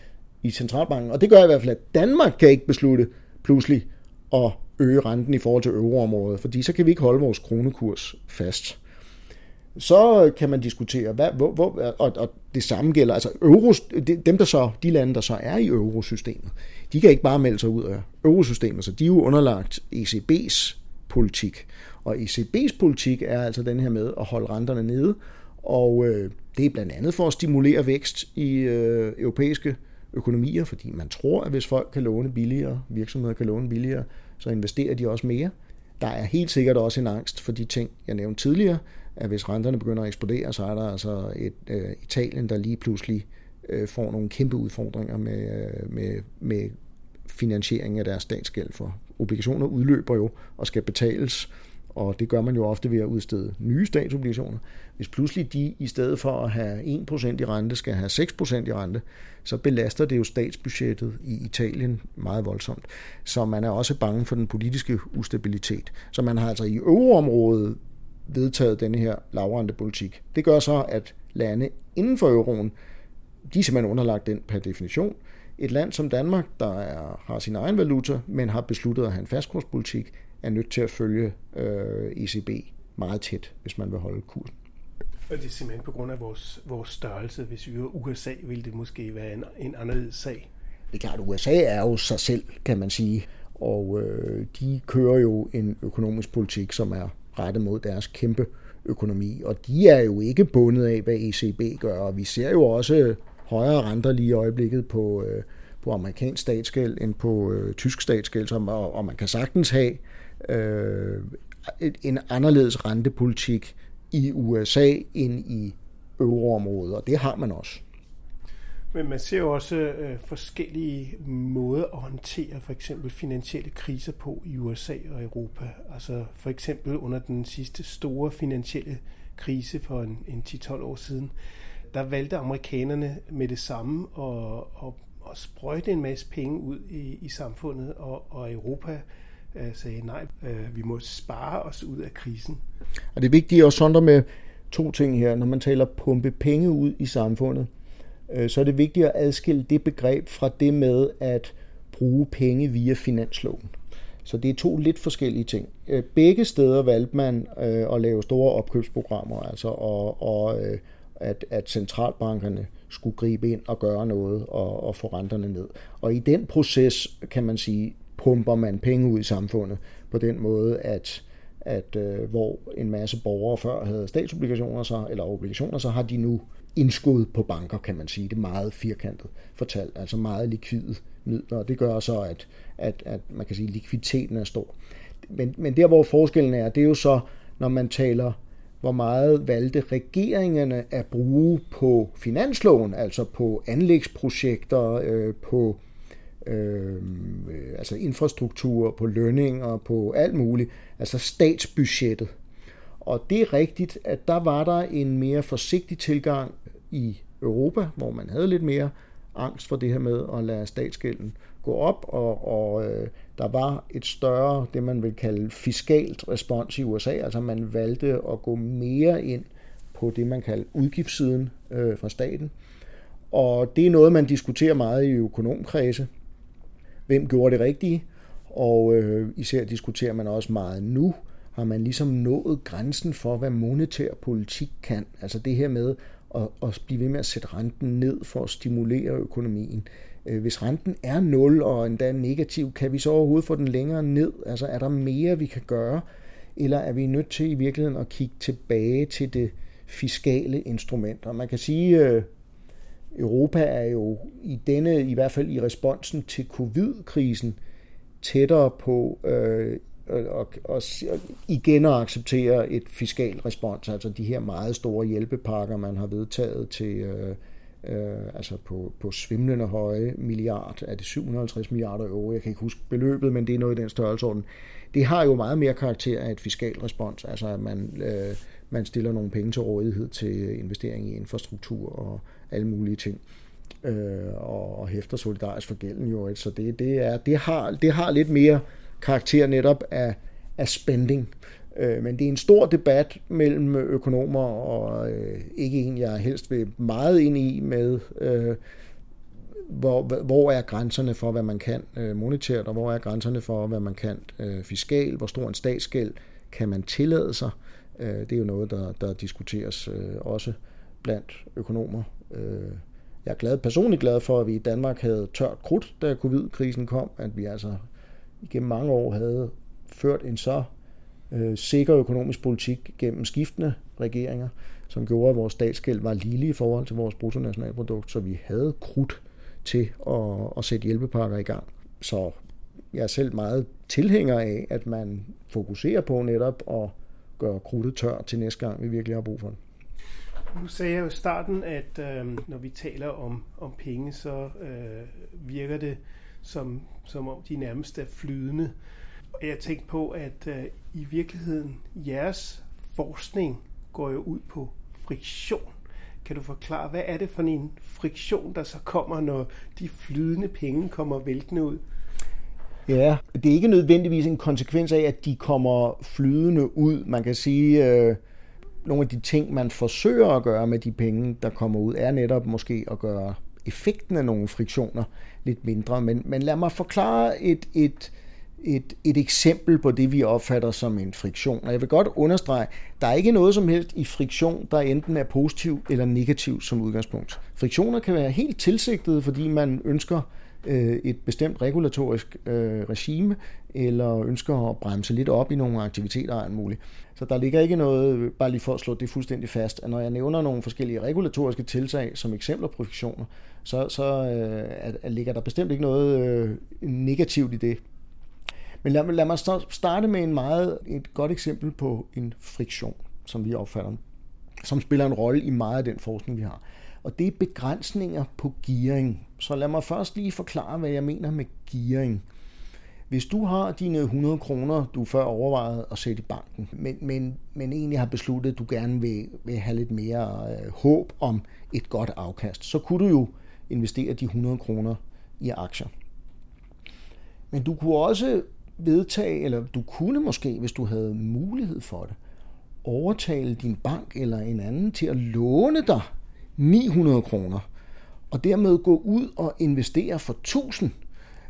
i centralbanken. Og det gør i hvert fald, at Danmark kan ikke beslutte pludselig at øge renten i forhold til euroområdet, fordi så kan vi ikke holde vores kronekurs fast. Så kan man diskutere, hvad, hvor, hvor, og, og det samme gælder, altså euro, dem der så, de lande, der så er i eurosystemet, de kan ikke bare melde sig ud af eurosystemet, så de er jo underlagt ECB's politik. Og ECB's politik er altså den her med at holde renterne nede, og øh, det er blandt andet for at stimulere vækst i øh, europæiske økonomier, fordi man tror, at hvis folk kan låne billigere, virksomheder kan låne billigere, så investerer de også mere. Der er helt sikkert også en angst for de ting, jeg nævnte tidligere, at hvis renterne begynder at eksplodere, så er der altså et øh, Italien, der lige pludselig øh, får nogle kæmpe udfordringer med, øh, med, med finansiering af deres statsgæld, for obligationer udløber jo og skal betales og det gør man jo ofte ved at udstede nye statsobligationer. Hvis pludselig de i stedet for at have 1% i rente skal have 6% i rente, så belaster det jo statsbudgettet i Italien meget voldsomt. Så man er også bange for den politiske ustabilitet. Så man har altså i euroområdet vedtaget denne her lavrentepolitik. Det gør så, at lande inden for euroen, de er simpelthen underlagt den per definition. Et land som Danmark, der er, har sin egen valuta, men har besluttet at have en fastkurspolitik, er nødt til at følge øh, ECB meget tæt, hvis man vil holde kursen. Og det er simpelthen på grund af vores, vores størrelse. Hvis vi var USA, ville det måske være en, en anderledes sag. Det er klart, at USA er jo sig selv, kan man sige. Og øh, de kører jo en økonomisk politik, som er rettet mod deres kæmpe økonomi. Og de er jo ikke bundet af, hvad ECB gør. Og vi ser jo også højere renter lige i øjeblikket på, øh, på amerikansk statsgæld end på øh, tysk statsgæld. Og, og man kan sagtens have øh, en anderledes rentepolitik i USA end i euroområdet, og det har man også. Men man ser jo også øh, forskellige måder at håndtere for eksempel finansielle kriser på i USA og Europa. Altså for eksempel under den sidste store finansielle krise for en, en 10-12 år siden, der valgte amerikanerne med det samme at, at, at sprøjte en masse penge ud i, i samfundet, og, og Europa øh, sagde, nej, øh, vi må spare os ud af krisen. Og det er vigtigt at sondre med to ting her. Når man taler pumpe penge ud i samfundet, øh, så er det vigtigt at adskille det begreb fra det med at bruge penge via finansloven. Så det er to lidt forskellige ting. Øh, begge steder valgte man øh, at lave store opkøbsprogrammer, altså og, og øh, at, at centralbankerne skulle gribe ind og gøre noget og, og få renterne ned. Og i den proces, kan man sige, pumper man penge ud i samfundet på den måde, at, at øh, hvor en masse borgere før havde statsobligationer, så, eller obligationer, så har de nu indskud på banker, kan man sige. Det er meget firkantet fortalt, altså meget likvide midler, og det gør så, at, at, at man kan sige, at likviditeten er stor. Men, men der, hvor forskellen er, det er jo så, når man taler, hvor meget valgte regeringerne at bruge på finansloven, altså på anlægsprojekter, øh, på øh, Øhm, øh, altså infrastruktur, på lønninger, på alt muligt, altså statsbudgettet. Og det er rigtigt, at der var der en mere forsigtig tilgang i Europa, hvor man havde lidt mere angst for det her med at lade statsgælden gå op, og, og øh, der var et større, det man vil kalde fiskalt respons i USA, altså man valgte at gå mere ind på det, man kalder udgiftssiden øh, fra staten. Og det er noget, man diskuterer meget i økonomkredse. Hvem gjorde det rigtige? Og øh, især diskuterer man også meget nu, har man ligesom nået grænsen for, hvad monetær politik kan. Altså det her med at, at blive ved med at sætte renten ned for at stimulere økonomien. Øh, hvis renten er 0 og endda negativ, kan vi så overhovedet få den længere ned? Altså er der mere, vi kan gøre? Eller er vi nødt til i virkeligheden at kigge tilbage til det fiskale instrument? Og man kan sige, at Europa er jo i denne, i hvert fald i responsen til covid-krisen, tættere på øh, og, og igen at acceptere et fiskal respons, altså de her meget store hjælpepakker, man har vedtaget til øh, øh, altså på, på svimlende høje milliard, er det 750 milliarder euro, jeg kan ikke huske beløbet, men det er noget i den størrelsesorden. Det har jo meget mere karakter af et fiskal respons, altså at man, øh, man stiller nogle penge til rådighed til investering i infrastruktur og alle mulige ting øh, og, og hæfter solidarisk for gælden jo. Ikke? Så det, det, er, det, har, det har lidt mere karakter netop af, af spending. Øh, men det er en stor debat mellem økonomer, og øh, ikke en, jeg helst vil meget ind i med, øh, hvor, hvor er grænserne for, hvad man kan øh, monetært, og hvor er grænserne for, hvad man kan øh, fiskal, hvor stor en statsgæld kan man tillade sig. Øh, det er jo noget, der, der diskuteres øh, også blandt økonomer. Øh, jeg er glad, personligt glad for, at vi i Danmark havde tørt krudt, da covid-krisen kom, at vi altså igennem mange år havde ført en så øh, sikker økonomisk politik gennem skiftende regeringer, som gjorde, at vores statsgæld var lille i forhold til vores bruttonationalprodukt, så vi havde krudt til at, at sætte hjælpepakker i gang. Så jeg er selv meget tilhænger af, at man fokuserer på netop at gøre krudtet tør til næste gang, vi virkelig har brug for det. Nu sagde jeg jo i starten, at øh, når vi taler om, om penge, så øh, virker det som, som om de nærmest er flydende. Og jeg tænkte på, at øh, i virkeligheden jeres forskning går jo ud på friktion. Kan du forklare, hvad er det for en friktion, der så kommer, når de flydende penge kommer væltende ud? Ja, det er ikke nødvendigvis en konsekvens af, at de kommer flydende ud. Man kan sige, øh, nogle af de ting, man forsøger at gøre med de penge, der kommer ud, er netop måske at gøre effekten af nogle friktioner lidt mindre. Men, men lad mig forklare et, et, et, et eksempel på det, vi opfatter som en friktion. Og jeg vil godt understrege, der er ikke noget som helst i friktion, der enten er positiv eller negativ som udgangspunkt. Friktioner kan være helt tilsigtede, fordi man ønsker øh, et bestemt regulatorisk øh, regime, eller ønsker at bremse lidt op i nogle aktiviteter og alt muligt. Så der ligger ikke noget, bare lige for at slå det fuldstændig fast, at når jeg nævner nogle forskellige regulatoriske tiltag som eksempler på friktioner, så, så øh, at, at ligger der bestemt ikke noget øh, negativt i det. Men lad, lad mig starte med en meget, et godt eksempel på en friktion, som vi opfatter, som spiller en rolle i meget af den forskning, vi har. Og det er begrænsninger på gearing. Så lad mig først lige forklare, hvad jeg mener med gearing. Hvis du har dine 100 kroner, du før overvejede at sætte i banken, men, men, men egentlig har besluttet, at du gerne vil, vil have lidt mere øh, håb om et godt afkast, så kunne du jo investere de 100 kroner i aktier. Men du kunne også vedtage, eller du kunne måske, hvis du havde mulighed for det, overtale din bank eller en anden til at låne dig 900 kroner, og dermed gå ud og investere for 1000.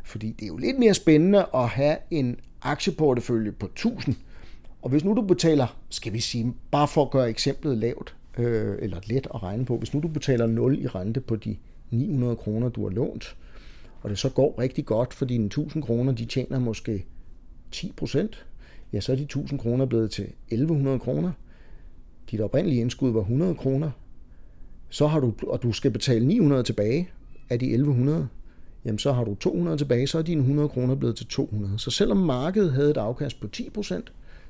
Fordi det er jo lidt mere spændende at have en aktieportefølje på 1000. Og hvis nu du betaler, skal vi sige, bare for at gøre eksemplet lavt, øh, eller let at regne på, hvis nu du betaler 0 i rente på de 900 kroner, du har lånt, og det så går rigtig godt, for dine 1000 kroner, de tjener måske 10 procent, ja, så er de 1000 kroner blevet til 1100 kroner. Dit oprindelige indskud var 100 kroner, så har du, og du skal betale 900 tilbage af de 1100, jamen så har du 200 tilbage, så er dine 100 kroner blevet til 200. Så selvom markedet havde et afkast på 10%,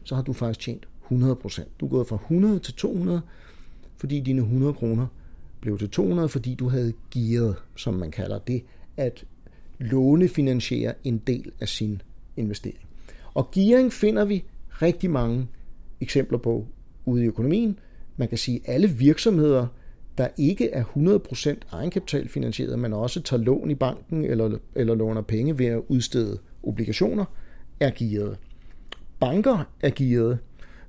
så har du faktisk tjent 100%. Du er gået fra 100 til 200, fordi dine 100 kroner blev til 200, fordi du havde gearet, som man kalder det, at lånefinansiere en del af sin investering. Og gearing finder vi rigtig mange eksempler på ude i økonomien. Man kan sige, at alle virksomheder, der ikke er 100% egenkapitalfinansieret, men også tager lån i banken eller, eller låner penge ved at udstede obligationer, er gearet. Banker er gearet,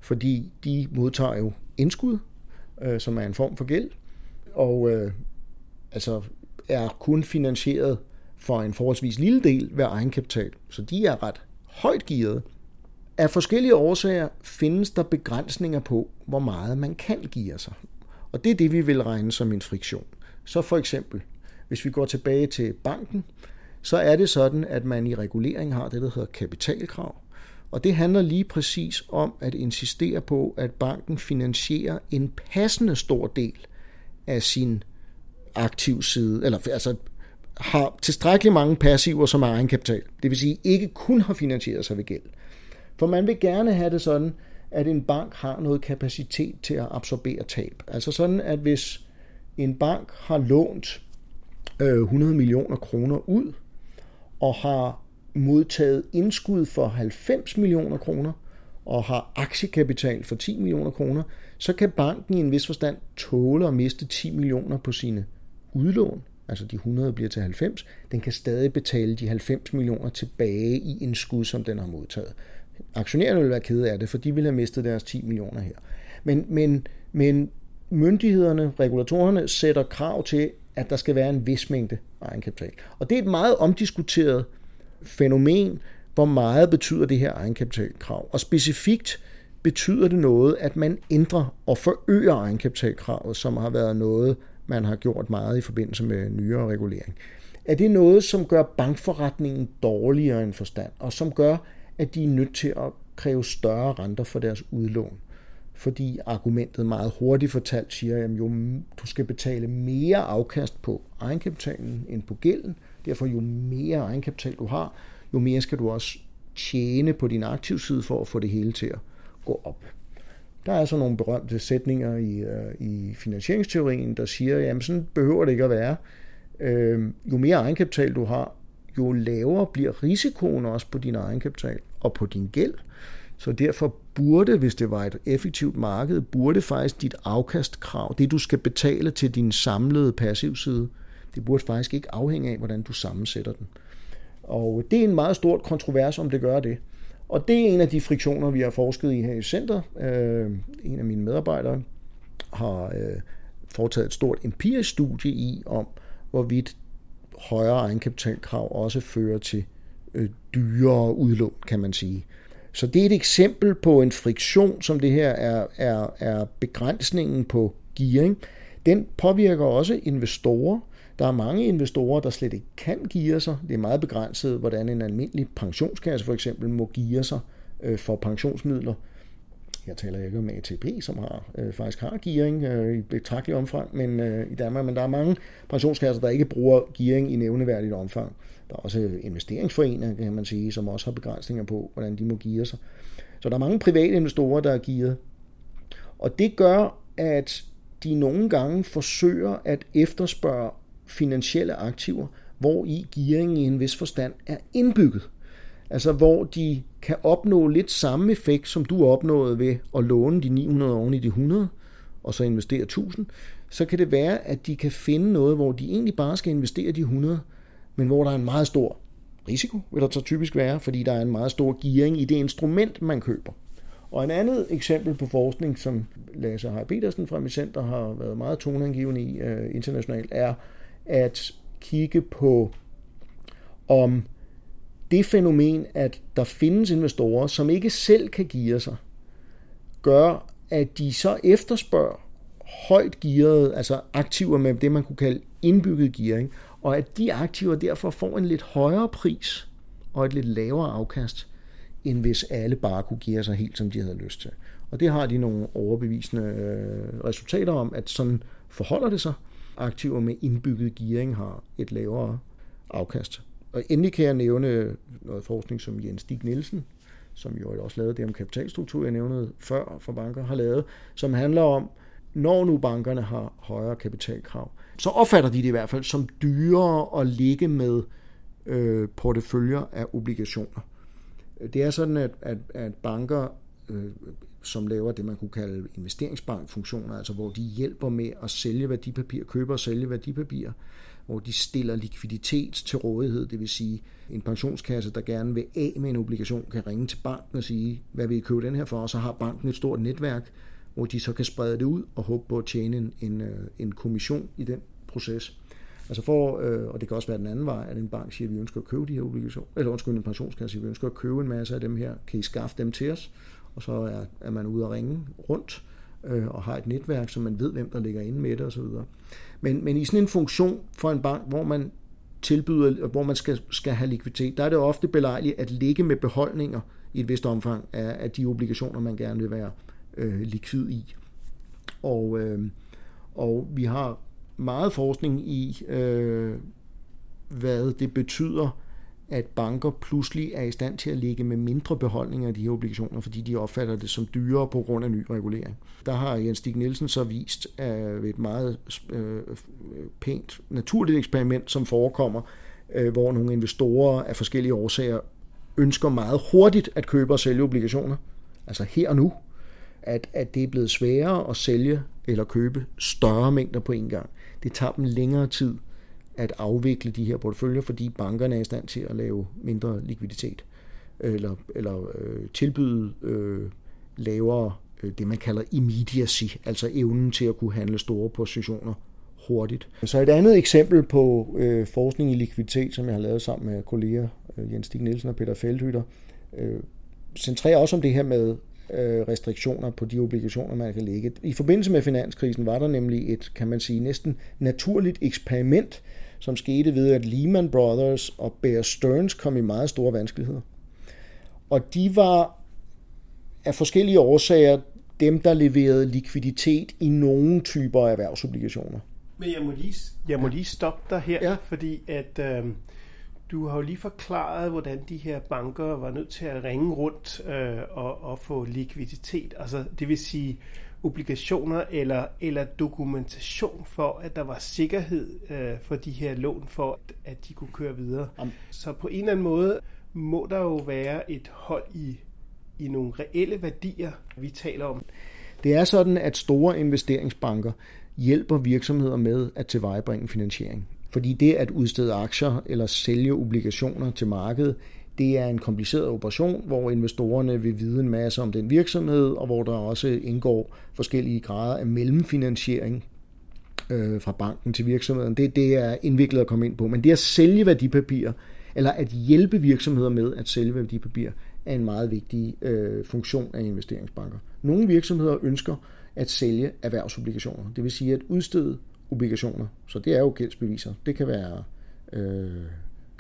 fordi de modtager jo indskud, øh, som er en form for gæld, og øh, altså er kun finansieret for en forholdsvis lille del ved egenkapital. Så de er ret højt gearet. Af forskellige årsager findes der begrænsninger på, hvor meget man kan give sig. Og det er det, vi vil regne som en friktion. Så for eksempel, hvis vi går tilbage til banken, så er det sådan, at man i regulering har det, der hedder kapitalkrav. Og det handler lige præcis om at insistere på, at banken finansierer en passende stor del af sin aktiv side, eller altså har tilstrækkeligt mange passiver, som er egenkapital. Det vil sige, ikke kun har finansieret sig ved gæld. For man vil gerne have det sådan, at en bank har noget kapacitet til at absorbere tab. Altså sådan, at hvis en bank har lånt øh, 100 millioner kroner ud, og har modtaget indskud for 90 millioner kroner, og har aktiekapital for 10 millioner kroner, så kan banken i en vis forstand tåle at miste 10 millioner på sine udlån, altså de 100 bliver til 90, den kan stadig betale de 90 millioner tilbage i indskud, som den har modtaget. Aktionærerne ville være kede af det, for de vil have mistet deres 10 millioner her. Men, men, men myndighederne, regulatorerne, sætter krav til, at der skal være en vis mængde egenkapital. Og det er et meget omdiskuteret fænomen, hvor meget betyder det her egenkapitalkrav. Og specifikt betyder det noget, at man ændrer og forøger egenkapitalkravet, som har været noget, man har gjort meget i forbindelse med nyere regulering. Er det noget, som gør bankforretningen dårligere end forstand, og som gør, at de er nødt til at kræve større renter for deres udlån? Fordi argumentet meget hurtigt fortalt siger, at jo, du skal betale mere afkast på egenkapitalen end på gælden. Derfor jo mere egenkapital du har, jo mere skal du også tjene på din aktivside for at få det hele til at gå op. Der er så nogle berømte sætninger i, øh, i finansieringsteorien, der siger, at sådan behøver det ikke at være. Øh, jo mere egenkapital du har, jo lavere bliver risikoen også på din egenkapital og på din gæld. Så derfor burde, hvis det var et effektivt marked, burde faktisk dit afkastkrav, det du skal betale til din samlede passivside, det burde faktisk ikke afhænge af, hvordan du sammensætter den. Og det er en meget stort kontrovers, om det gør det. Og det er en af de friktioner, vi har forsket i her i Center. Øh, en af mine medarbejdere har øh, foretaget et stort empirisk studie i, om hvorvidt højere egenkapitalkrav også fører til øh, dyrere udlån, kan man sige. Så det er et eksempel på en friktion, som det her er, er, er begrænsningen på gearing. Den påvirker også investorer. Der er mange investorer, der slet ikke kan geare sig. Det er meget begrænset, hvordan en almindelig pensionskasse for eksempel må geare sig øh, for pensionsmidler. Jeg taler ikke om ATP, som har, øh, faktisk har gearing øh, i betragtelig omfang men, øh, i Danmark, men der er mange pensionskasser, der ikke bruger gearing i nævneværdigt omfang. Der er også investeringsforeninger, kan man sige, som også har begrænsninger på, hvordan de må geare sig. Så der er mange private investorer, der er gearet. Og det gør, at de nogle gange forsøger at efterspørge finansielle aktiver, hvor i gearingen i en vis forstand er indbygget. Altså hvor de kan opnå lidt samme effekt, som du opnåede ved at låne de 900 oven i de 100, og så investere 1000, så kan det være, at de kan finde noget, hvor de egentlig bare skal investere de 100, men hvor der er en meget stor risiko, vil der så typisk være, fordi der er en meget stor gearing i det instrument, man køber. Og en andet eksempel på forskning, som Lasse Heier Petersen fra mit center har været meget toneangivende i uh, internationalt, er at kigge på, om det fænomen, at der findes investorer, som ikke selv kan give sig, gør, at de så efterspørger højt gearede, altså aktiver med det, man kunne kalde indbygget gearing, og at de aktiver derfor får en lidt højere pris og et lidt lavere afkast, end hvis alle bare kunne give sig helt, som de havde lyst til. Og det har de nogle overbevisende øh, resultater om, at sådan forholder det sig. Aktiver med indbygget gearing har et lavere afkast. Og endelig kan jeg nævne noget forskning, som Jens Stig Nielsen, som jo også lavede det om kapitalstruktur, jeg nævnede før for banker, har lavet, som handler om, når nu bankerne har højere kapitalkrav, så opfatter de det i hvert fald som dyrere at ligge med øh, porteføljer af obligationer. Det er sådan, at, at, at banker, øh, som laver det, man kunne kalde investeringsbankfunktioner, altså hvor de hjælper med at sælge værdipapir, købe og sælge værdipapirer, hvor de stiller likviditet til rådighed, det vil sige en pensionskasse, der gerne vil af med en obligation, kan ringe til banken og sige, hvad vil I købe den her for, og så har banken et stort netværk, hvor de så kan sprede det ud og håbe på at tjene en, en, øh, en kommission i den proces. Altså for, øh, og det kan også være den anden vej, at en bank siger, at vi ønsker at købe de her obligationer, eller undskyld, en pensionskasse siger, at vi ønsker at købe en masse af dem her, kan I skaffe dem til os? Og så er, er man ude at ringe rundt øh, og har et netværk, så man ved, hvem der ligger inde med det osv. Men, men i sådan en funktion for en bank, hvor man tilbyder, hvor man skal, skal have likviditet, der er det ofte belejligt at ligge med beholdninger i et vist omfang af, af de obligationer, man gerne vil være øh, likvid i. Og, øh, og vi har meget forskning i, øh, hvad det betyder, at banker pludselig er i stand til at ligge med mindre beholdninger af de her obligationer, fordi de opfatter det som dyrere på grund af ny regulering. Der har Jens Stig Nielsen så vist øh, et meget øh, pænt naturligt eksperiment, som forekommer, øh, hvor nogle investorer af forskellige årsager ønsker meget hurtigt at købe og sælge obligationer, altså her og nu, at, at det er blevet sværere at sælge eller købe større mængder på en gang. Det tager dem længere tid at afvikle de her porteføljer, fordi bankerne er i stand til at lave mindre likviditet eller, eller øh, tilbyde øh, lavere øh, det, man kalder immediacy, altså evnen til at kunne handle store positioner hurtigt. Så et andet eksempel på øh, forskning i likviditet, som jeg har lavet sammen med kolleger øh, Jens Stig Nielsen og Peter Feldhytter, øh, centrerer også om det her med øh, restriktioner på de obligationer, man kan lægge. I forbindelse med finanskrisen var der nemlig et, kan man sige, næsten naturligt eksperiment, som skete ved, at Lehman Brothers og Bear Stearns kom i meget store vanskeligheder. Og de var af forskellige årsager dem, der leverede likviditet i nogle typer af erhvervsobligationer. Men jeg må lige, jeg må lige stoppe dig her, ja. fordi at øh, du har jo lige forklaret, hvordan de her banker var nødt til at ringe rundt øh, og, og få likviditet. Altså, det vil sige obligationer eller, eller dokumentation for, at der var sikkerhed øh, for de her lån, for at de kunne køre videre. Om. Så på en eller anden måde må der jo være et hold i, i nogle reelle værdier, vi taler om. Det er sådan, at store investeringsbanker hjælper virksomheder med at tilvejebringe finansiering. Fordi det at udstede aktier eller sælge obligationer til markedet, det er en kompliceret operation, hvor investorerne vil vide en masse om den virksomhed, og hvor der også indgår forskellige grader af mellemfinansiering øh, fra banken til virksomheden. Det, det er indviklet at komme ind på. Men det at sælge værdipapirer, eller at hjælpe virksomheder med at sælge værdipapirer, er en meget vigtig øh, funktion af investeringsbanker. Nogle virksomheder ønsker at sælge erhvervsobligationer, det vil sige at udstede obligationer. Så det er jo gældsbeviser. Det kan være øh,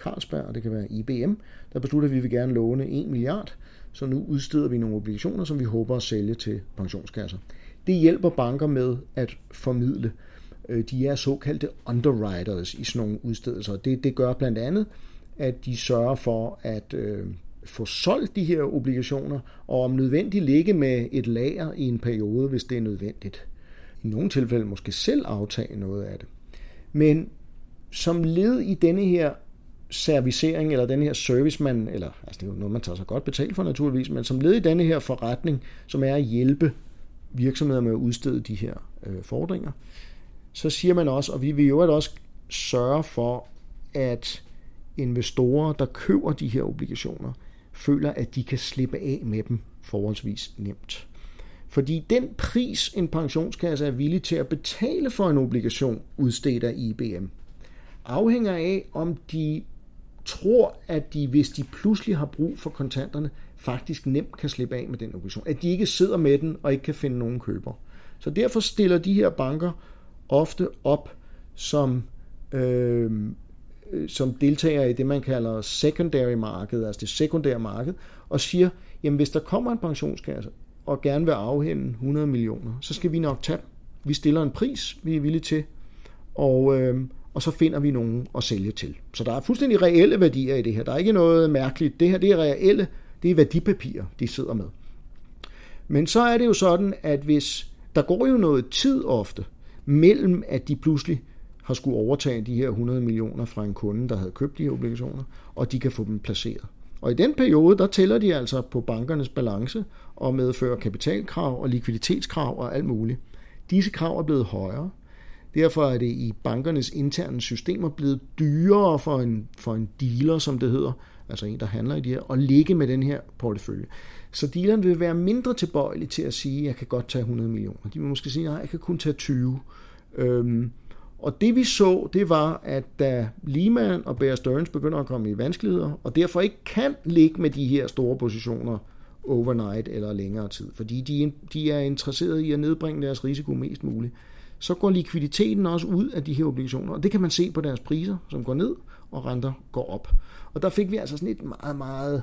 Carlsberg, og det kan være IBM, der beslutter, at vi vil gerne låne 1 milliard, så nu udsteder vi nogle obligationer, som vi håber at sælge til pensionskasser. Det hjælper banker med at formidle. Øh, de er såkaldte underwriters i sådan nogle udstedelser. Det, det gør blandt andet, at de sørger for at øh, få solgt de her obligationer, og om nødvendigt ligge med et lager i en periode, hvis det er nødvendigt. I nogle tilfælde måske selv aftage noget af det. Men som led i denne her servicering, eller den her service, man, eller altså det er jo noget, man tager sig godt betalt for naturligvis, men som led i denne her forretning, som er at hjælpe virksomheder med at udstede de her øh, fordringer, så siger man også, og vi vil jo også sørge for, at investorer, der køber de her obligationer, føler, at de kan slippe af med dem forholdsvis nemt. Fordi den pris, en pensionskasse er villig til at betale for en obligation udstedt af IBM, afhænger af, om de tror, at de, hvis de pludselig har brug for kontanterne, faktisk nemt kan slippe af med den obligation. At de ikke sidder med den og ikke kan finde nogen køber. Så derfor stiller de her banker ofte op som, øhm, øh, som deltager i det, man kalder secondary marked, altså det sekundære marked, og siger, jamen hvis der kommer en pensionskasse og gerne vil afhænde 100 millioner, så skal vi nok tage Vi stiller en pris, vi er villige til, og, øh, og så finder vi nogen at sælge til. Så der er fuldstændig reelle værdier i det her. Der er ikke noget mærkeligt. Det her det er reelle, det er værdipapirer, de sidder med. Men så er det jo sådan, at hvis der går jo noget tid ofte mellem, at de pludselig har skulle overtage de her 100 millioner fra en kunde, der havde købt de her obligationer, og de kan få dem placeret. Og i den periode, der tæller de altså på bankernes balance og medfører kapitalkrav og likviditetskrav og alt muligt. Disse krav er blevet højere. Derfor er det i bankernes interne systemer blevet dyrere for en, for en dealer, som det hedder, altså en, der handler i det her, at ligge med den her portefølje. Så dealeren vil være mindre tilbøjelig til at sige, at jeg kan godt tage 100 millioner. De vil måske sige, at jeg kan kun tage 20. Øhm, og det vi så, det var, at da Lehman og Bear Stearns begynder at komme i vanskeligheder, og derfor ikke kan ligge med de her store positioner overnight eller længere tid, fordi de, de er interesseret i at nedbringe deres risiko mest muligt, så går likviditeten også ud af de her obligationer, og det kan man se på deres priser, som går ned, og renter går op. Og der fik vi altså sådan et meget, meget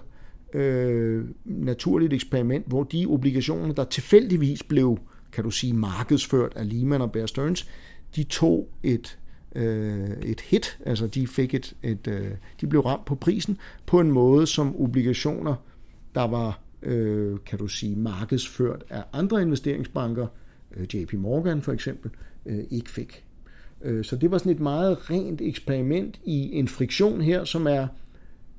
øh, naturligt eksperiment, hvor de obligationer, der tilfældigvis blev, kan du sige, markedsført af Lehman og Bear Stearns, de tog et, øh, et hit, altså de fik et, et øh, de blev ramt på prisen på en måde, som obligationer, der var, øh, kan du sige, markedsført af andre investeringsbanker, øh, JP Morgan for eksempel, øh, ikke fik. Øh, så det var sådan et meget rent eksperiment i en friktion her, som er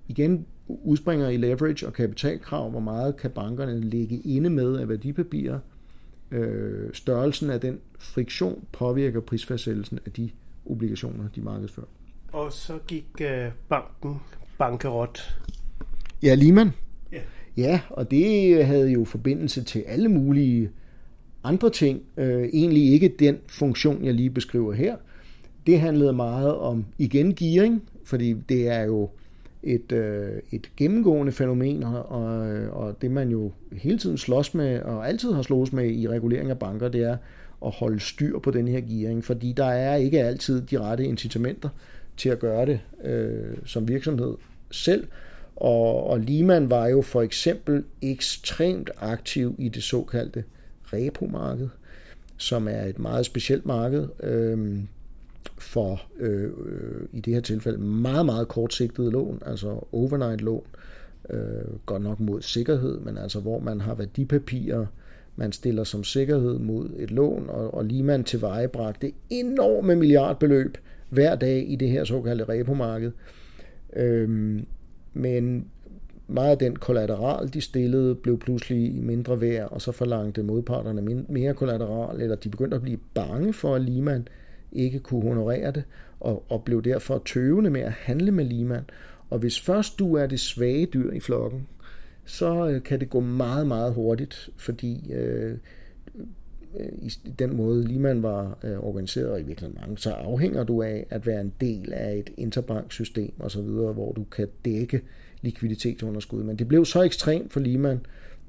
igen udspringer i leverage og kapitalkrav, hvor meget kan bankerne ligge inde med af værdipapirer, øh, størrelsen af den friktion påvirker prisfastsættelsen af de obligationer, de markedsfører. Og så gik øh, banken bankerot. Ja, Lehman. Ja. ja, og det havde jo forbindelse til alle mulige andre ting. Øh, egentlig ikke den funktion, jeg lige beskriver her. Det handlede meget om igen gearing, fordi det er jo et, øh, et gennemgående fænomen, og, øh, og det man jo hele tiden slås med, og altid har slås med i regulering af banker, det er at holde styr på den her gearing, fordi der er ikke altid de rette incitamenter til at gøre det øh, som virksomhed selv. Og, og Lehman var jo for eksempel ekstremt aktiv i det såkaldte repomarked, som er et meget specielt marked. Øhm, øh, for øh, i det her tilfælde meget, meget kortsigtede lån, altså overnight lån, øh, godt nok mod sikkerhed, men altså hvor man har værdipapirer, man stiller som sikkerhed mod et lån, og, og lige Lehman tilvejebragte enorme milliardbeløb hver dag i det her såkaldte repomarked. Øh, men meget af den kollateral, de stillede, blev pludselig mindre værd, og så forlangte modparterne mere kollateral, eller de begyndte at blive bange for, at Liman ikke kunne honorere det, og, og blev derfor tøvende med at handle med Liman. Og hvis først du er det svage dyr i flokken, så øh, kan det gå meget, meget hurtigt, fordi øh, øh i den måde Liman var øh, organiseret, og i virkeligheden mange, så afhænger du af at være en del af et interbanksystem osv., hvor du kan dække likviditetsunderskud. Men det blev så ekstremt for Lehman,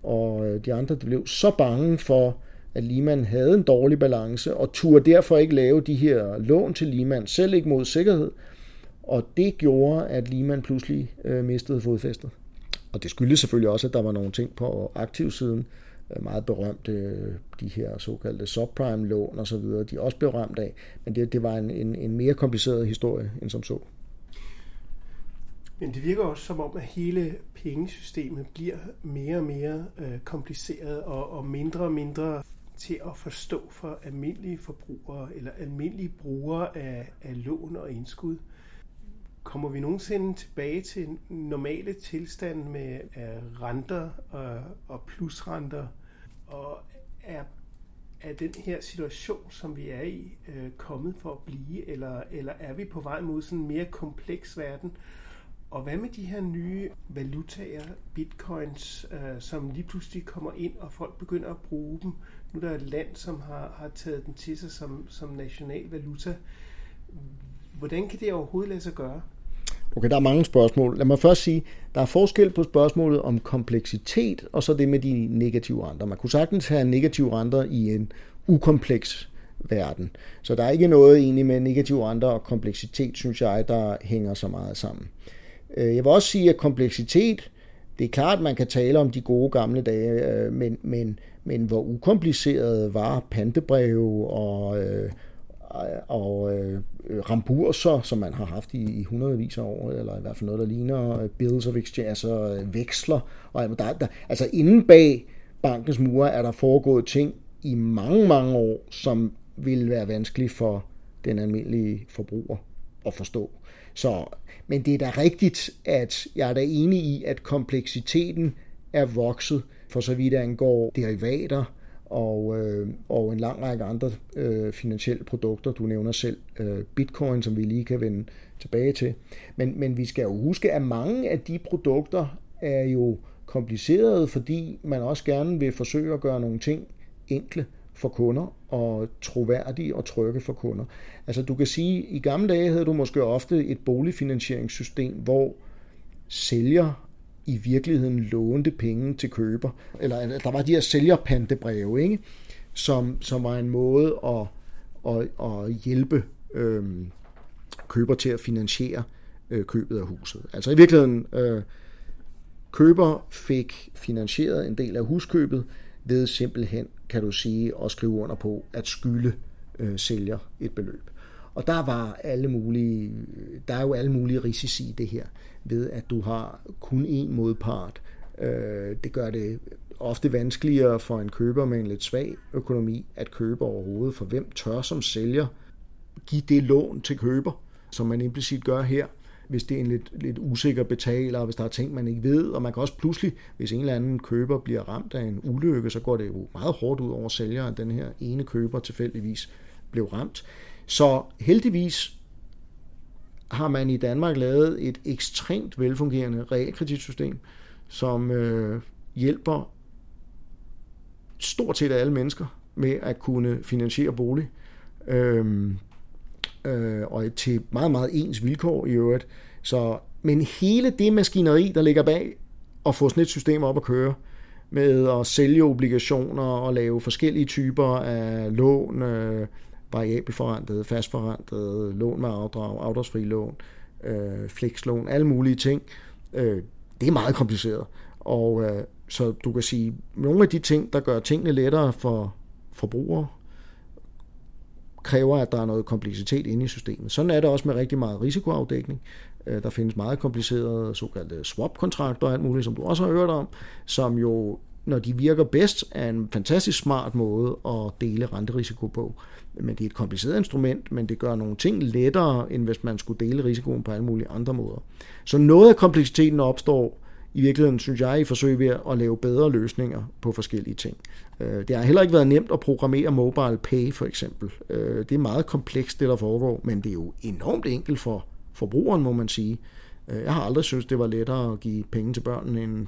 og øh, de andre de blev så bange for at Lehman havde en dårlig balance og turde derfor ikke lave de her lån til Lehman, selv ikke mod sikkerhed. Og det gjorde, at Lehman pludselig øh, mistede fodfæstet. Og det skyldes selvfølgelig også, at der var nogle ting på aktivsiden, øh, meget berømte, øh, de her såkaldte subprime-lån og så videre, de også berømt af. Men det, det var en, en, en mere kompliceret historie end som så. Men det virker også som om, at hele pengesystemet bliver mere og mere øh, kompliceret og, og mindre og mindre til at forstå for almindelige forbrugere eller almindelige brugere af, af lån og indskud. Kommer vi nogensinde tilbage til normale tilstand med renter og, og plusrenter? Og er, er den her situation, som vi er i, øh, kommet for at blive, eller, eller er vi på vej mod sådan en mere kompleks verden, og hvad med de her nye valutaer, bitcoins, øh, som lige pludselig kommer ind, og folk begynder at bruge dem? Nu er der et land, som har, har taget den til sig som, som national valuta. Hvordan kan det overhovedet lade sig gøre? Okay, der er mange spørgsmål. Lad mig først sige, der er forskel på spørgsmålet om kompleksitet, og så det med de negative renter. Man kunne sagtens have negative renter i en ukompleks verden. Så der er ikke noget egentlig med negative renter og kompleksitet, synes jeg, der hænger så meget sammen. Øh, jeg vil også sige, at kompleksitet, det er klart, at man kan tale om de gode gamle dage, øh, men, men, men hvor ukompliceret var pantebreve og, øh, og øh, ramburser, som man har haft i, i hundredvis af år, eller i hvert fald noget, der ligner bills of exchange, altså veksler. Og der, der, altså inden bag bankens mure er der foregået ting i mange, mange år, som ville være vanskelige for den almindelige forbruger at forstå. Så, men det er da rigtigt, at jeg er da enig i, at kompleksiteten er vokset, for så vidt angår derivater og, øh, og en lang række andre øh, finansielle produkter. Du nævner selv øh, bitcoin, som vi lige kan vende tilbage til. Men, men vi skal jo huske, at mange af de produkter er jo komplicerede, fordi man også gerne vil forsøge at gøre nogle ting enkle for kunder og troværdige og trygge for kunder. Altså du kan sige, at i gamle dage havde du måske ofte et boligfinansieringssystem, hvor sælger i virkeligheden lånte penge til køber. Eller der var de her sælgerpantebreve, ikke? Som, som var en måde at, at, at hjælpe øh, køber til at finansiere øh, købet af huset. Altså i virkeligheden, øh, køber fik finansieret en del af huskøbet ved simpelthen, kan du sige, at skrive under på at skylde øh, sælger et beløb. Og der var alle mulige, der er jo alle mulige risici i det her, ved at du har kun én modpart. Øh, det gør det ofte vanskeligere for en køber med en lidt svag økonomi at købe overhovedet, for hvem tør som sælger give det lån til køber, som man implicit gør her, hvis det er en lidt, lidt usikker betaler, og hvis der er ting, man ikke ved, og man kan også pludselig, hvis en eller anden køber bliver ramt af en ulykke, så går det jo meget hårdt ud over sælger, at den her ene køber tilfældigvis blev ramt. Så heldigvis har man i Danmark lavet et ekstremt velfungerende realkreditsystem, som øh, hjælper stort set alle mennesker med at kunne finansiere bolig. Øhm, øh, og til meget, meget ens vilkår i øvrigt. Så, men hele det maskineri, der ligger bag at få sådan et system op at køre, med at sælge obligationer og lave forskellige typer af lån, øh, variabelforrentet, fastforrentet, lån med afdrag, afdragsfri lån, øh, flekslån, alle mulige ting. Øh, det er meget kompliceret. Og øh, så du kan sige, nogle af de ting, der gør tingene lettere for forbrugere, kræver, at der er noget kompleksitet inde i systemet. Sådan er det også med rigtig meget risikoafdækning. Øh, der findes meget komplicerede såkaldte swap-kontrakter og alt muligt, som du også har hørt om, som jo når de virker bedst, er en fantastisk smart måde at dele renterisiko på. Men det er et kompliceret instrument, men det gør nogle ting lettere, end hvis man skulle dele risikoen på alle mulige andre måder. Så noget af kompleksiteten opstår i virkeligheden, synes jeg, i forsøg ved at lave bedre løsninger på forskellige ting. Øh, det har heller ikke været nemt at programmere mobile pay, for eksempel. Øh, det er meget komplekst, det der foregår, men det er jo enormt enkelt for forbrugeren, må man sige. Øh, jeg har aldrig synes det var lettere at give penge til børnene end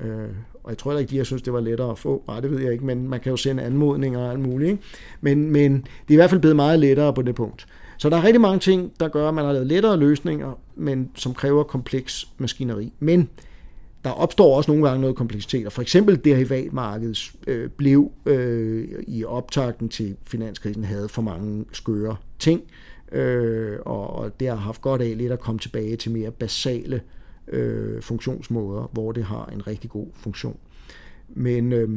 Øh, og jeg tror heller ikke, de har synes, det var lettere at få. Nej, det ved jeg ikke, men man kan jo sende anmodninger og alt muligt. Ikke? Men, men det er i hvert fald blevet meget lettere på det punkt. Så der er rigtig mange ting, der gør, at man har lavet lettere løsninger, men som kræver kompleks maskineri. Men der opstår også nogle gange noget kompleksitet, og for eksempel derivatmarkedet øh, blev øh, i optakten til finanskrisen havde for mange skøre ting, øh, og, og det har haft godt af lidt at komme tilbage til mere basale øh, funktionsmåder, hvor det har en rigtig god funktion. Men øh,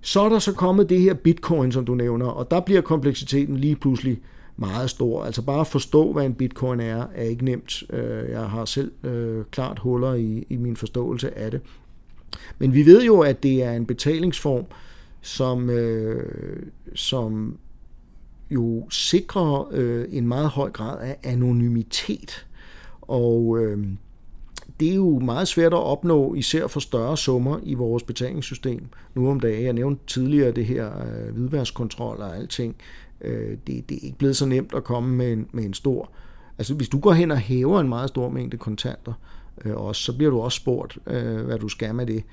så er der så kommet det her bitcoin, som du nævner, og der bliver kompleksiteten lige pludselig meget stor. Altså bare at forstå, hvad en bitcoin er, er ikke nemt. Øh, jeg har selv øh, klart huller i, i min forståelse af det. Men vi ved jo, at det er en betalingsform, som, øh, som jo sikrer øh, en meget høj grad af anonymitet. Og øh, det er jo meget svært at opnå, især for større summer i vores betalingssystem nu om dagen. Jeg nævnte tidligere det her øh, hvidværskontrol og alting. Øh, Øh, det, det er ikke blevet så nemt at komme med en, med en stor... Altså hvis du går hen og hæver en meget stor mængde kontanter, øh, også, så bliver du også spurgt, øh, hvad du skal med det.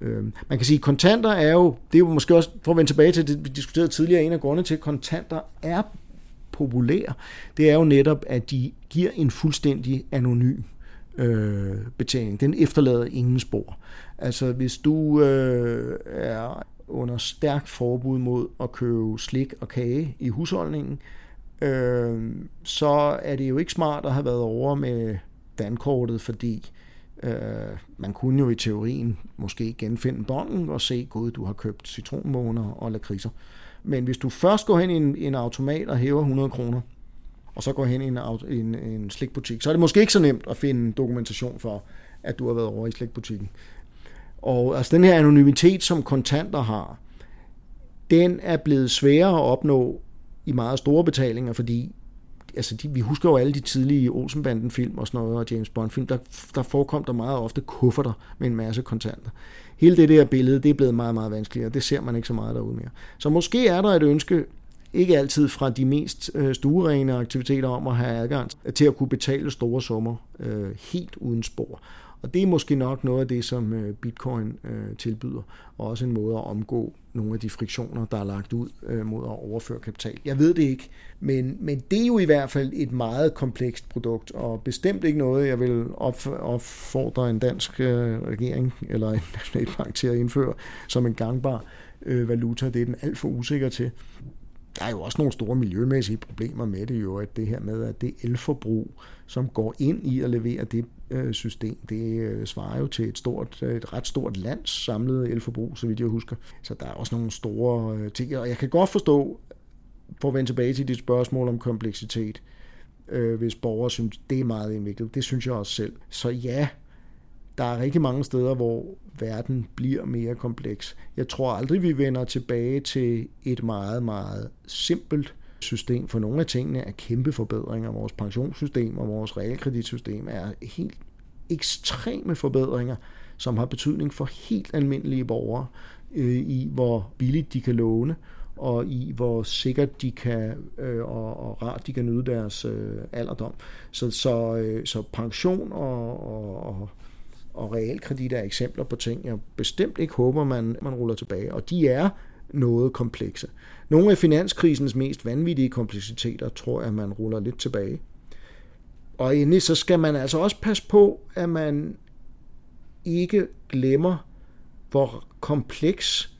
Øh, man kan sige, at kontanter er jo, det er jo måske også, for at vende tilbage til det, vi diskuterede tidligere, en af grundene til, at kontanter er populære, det er jo netop, at de giver en fuldstændig anonym øh, betaling. Den efterlader ingen spor. Altså hvis du øh, er under stærkt forbud mod at købe slik og kage i husholdningen, øh, så er det jo ikke smart at have været over med dankortet, fordi øh, man kunne jo i teorien måske genfinde bånden og se, gud, du har købt citronmåner og lakridser. Men hvis du først går hen i en, en automat og hæver 100 kroner, og så går hen i en, en, en slikbutik, så er det måske ikke så nemt at finde dokumentation for, at du har været over i slikbutikken. Og altså den her anonymitet, som kontanter har, den er blevet sværere at opnå i meget store betalinger, fordi altså de, vi husker jo alle de tidlige Olsenbanden-film og sådan noget, og James Bond-film, der, der forekom der meget ofte kufferter med en masse kontanter. Hele det der billede, det er blevet meget, meget vanskeligere. Det ser man ikke så meget derude mere. Så måske er der et ønske, ikke altid fra de mest øh, stuerene aktiviteter om at have adgang til at kunne betale store summer øh, helt uden spor. Og det er måske nok noget af det, som øh, bitcoin øh, tilbyder, og også en måde at omgå nogle af de friktioner, der er lagt ud øh, mod at overføre kapital. Jeg ved det ikke, men, men det er jo i hvert fald et meget komplekst produkt, og bestemt ikke noget, jeg vil opfordre en dansk regering eller en nationalbank til at indføre som en gangbar valuta. Det er den alt for usikker til. Der er jo også nogle store miljømæssige problemer med det jo, at det her med, at det elforbrug, som går ind i at levere det øh, system, det øh, svarer jo til et, stort, et ret stort lands samlede elforbrug, så vidt jeg husker. Så der er også nogle store øh, ting, og jeg kan godt forstå, for at vende tilbage til dit spørgsmål om kompleksitet, øh, hvis borgere synes, det er meget indviklet. Det synes jeg også selv. Så ja, der er rigtig mange steder, hvor verden bliver mere kompleks. Jeg tror aldrig, vi vender tilbage til et meget, meget simpelt system, for nogle af tingene er kæmpe forbedringer. Vores pensionssystem og vores realkreditsystem er helt ekstreme forbedringer, som har betydning for helt almindelige borgere øh, i, hvor billigt de kan låne, og i hvor sikkert de kan øh, og, og rart de kan nyde deres øh, alderdom. Så, så, øh, så pension og, og, og og realkredit er eksempler på ting, jeg bestemt ikke håber, man, man ruller tilbage. Og de er noget komplekse. Nogle af finanskrisens mest vanvittige kompleksiteter tror jeg, man ruller lidt tilbage. Og endelig så skal man altså også passe på, at man ikke glemmer, hvor kompleks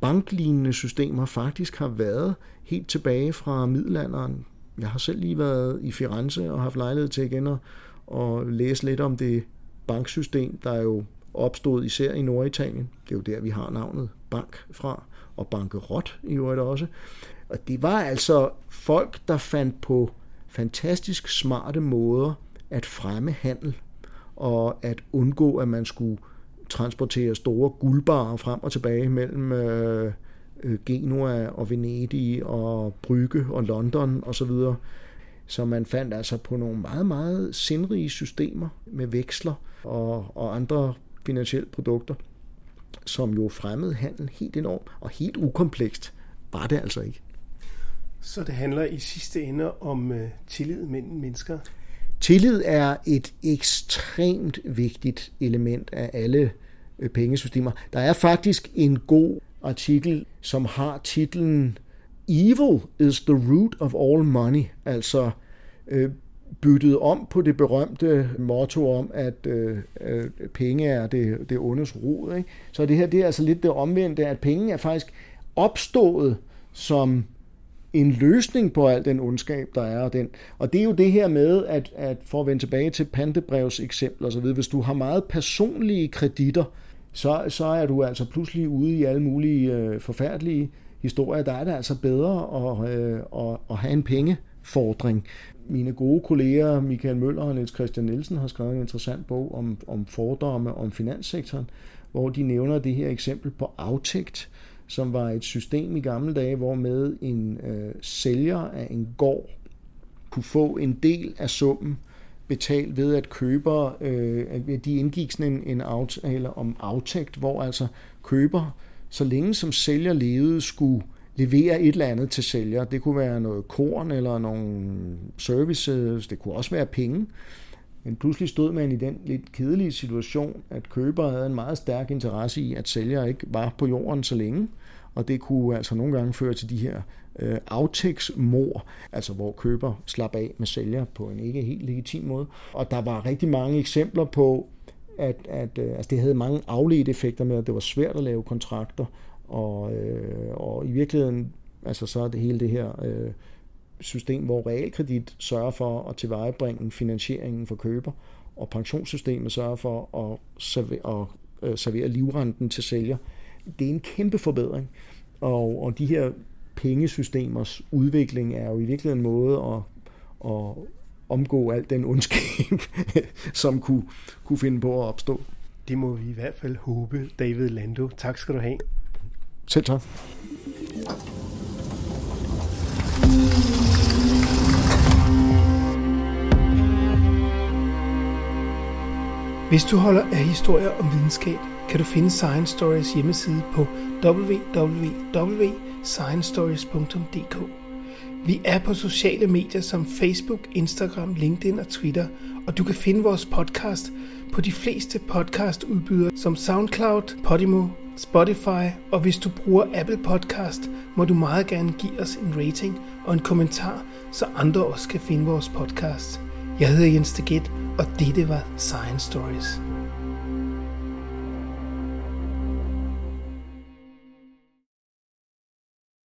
banklignende systemer faktisk har været helt tilbage fra middelalderen. Jeg har selv lige været i Firenze og haft lejlighed til igen at, at læse lidt om det banksystem, der jo opstod især i Norditalien. Det er jo der, vi har navnet bank fra, og bankerot i øvrigt også. Og det var altså folk, der fandt på fantastisk smarte måder at fremme handel, og at undgå, at man skulle transportere store guldbarer frem og tilbage mellem øh, øh Genua og Venedig og Brygge og London osv. Så, så man fandt altså på nogle meget, meget sindrige systemer med veksler, og, og andre finansielle produkter, som jo fremmede handel helt enormt og helt ukomplekst. Var det altså ikke. Så det handler i sidste ende om uh, tillid mellem mennesker? Tillid er et ekstremt vigtigt element af alle uh, pengesystemer. Der er faktisk en god artikel, som har titlen Evil is the root of all money, altså øh, byttet om på det berømte motto om, at øh, øh, penge er det, det ondes rod. Ikke? Så det her det er altså lidt det omvendte, at penge er faktisk opstået som en løsning på al den ondskab, der er. Og, den. og det er jo det her med, at, at for at vende tilbage til pantebrevs eksempler osv., hvis du har meget personlige kreditter, så, så er du altså pludselig ude i alle mulige øh, forfærdelige historier. Der er det altså bedre at, øh, at, at have en pengefordring mine gode kolleger Michael Møller og Niels Christian Nielsen har skrevet en interessant bog om, om fordomme om finanssektoren, hvor de nævner det her eksempel på Aftægt, som var et system i gamle dage, hvor med en øh, sælger af en gård kunne få en del af summen betalt ved at køber, øh, de indgik sådan en, en aftale om aftægt, hvor altså køber, så længe som sælger levede, skulle levere et eller andet til sælger. Det kunne være noget korn eller nogle services, det kunne også være penge. Men pludselig stod man i den lidt kedelige situation, at køber havde en meget stærk interesse i, at sælger ikke var på jorden så længe. Og det kunne altså nogle gange føre til de her øh, aftægtsmor, altså hvor køber slap af med sælger på en ikke helt legitim måde. Og der var rigtig mange eksempler på, at, at øh, altså det havde mange afledte effekter med, at det var svært at lave kontrakter, og, øh, og i virkeligheden, altså så er det hele det her øh, system, hvor realkredit sørger for at tilvejebringe finansieringen for køber, og pensionssystemet sørger for at servere, at, øh, servere livrenten til sælger. Det er en kæmpe forbedring, og, og de her pengesystemers udvikling er jo i virkeligheden en måde at, at omgå alt den ondskab, som kunne, kunne finde på at opstå. Det må vi i hvert fald håbe, David Lando. Tak skal du have. Selv tak. Hvis du holder af historier om videnskab, kan du finde Science Stories hjemmeside på www.sciencestories.dk. Vi er på sociale medier som Facebook, Instagram, LinkedIn og Twitter, og du kan finde vores podcast på de fleste podcastudbydere som SoundCloud, Podimo, Spotify, og hvis du bruger Apple Podcast, må du meget gerne give os en rating og en kommentar, så andre også kan finde vores podcast. Jeg hedder Jens Deget, og dette var Science Stories.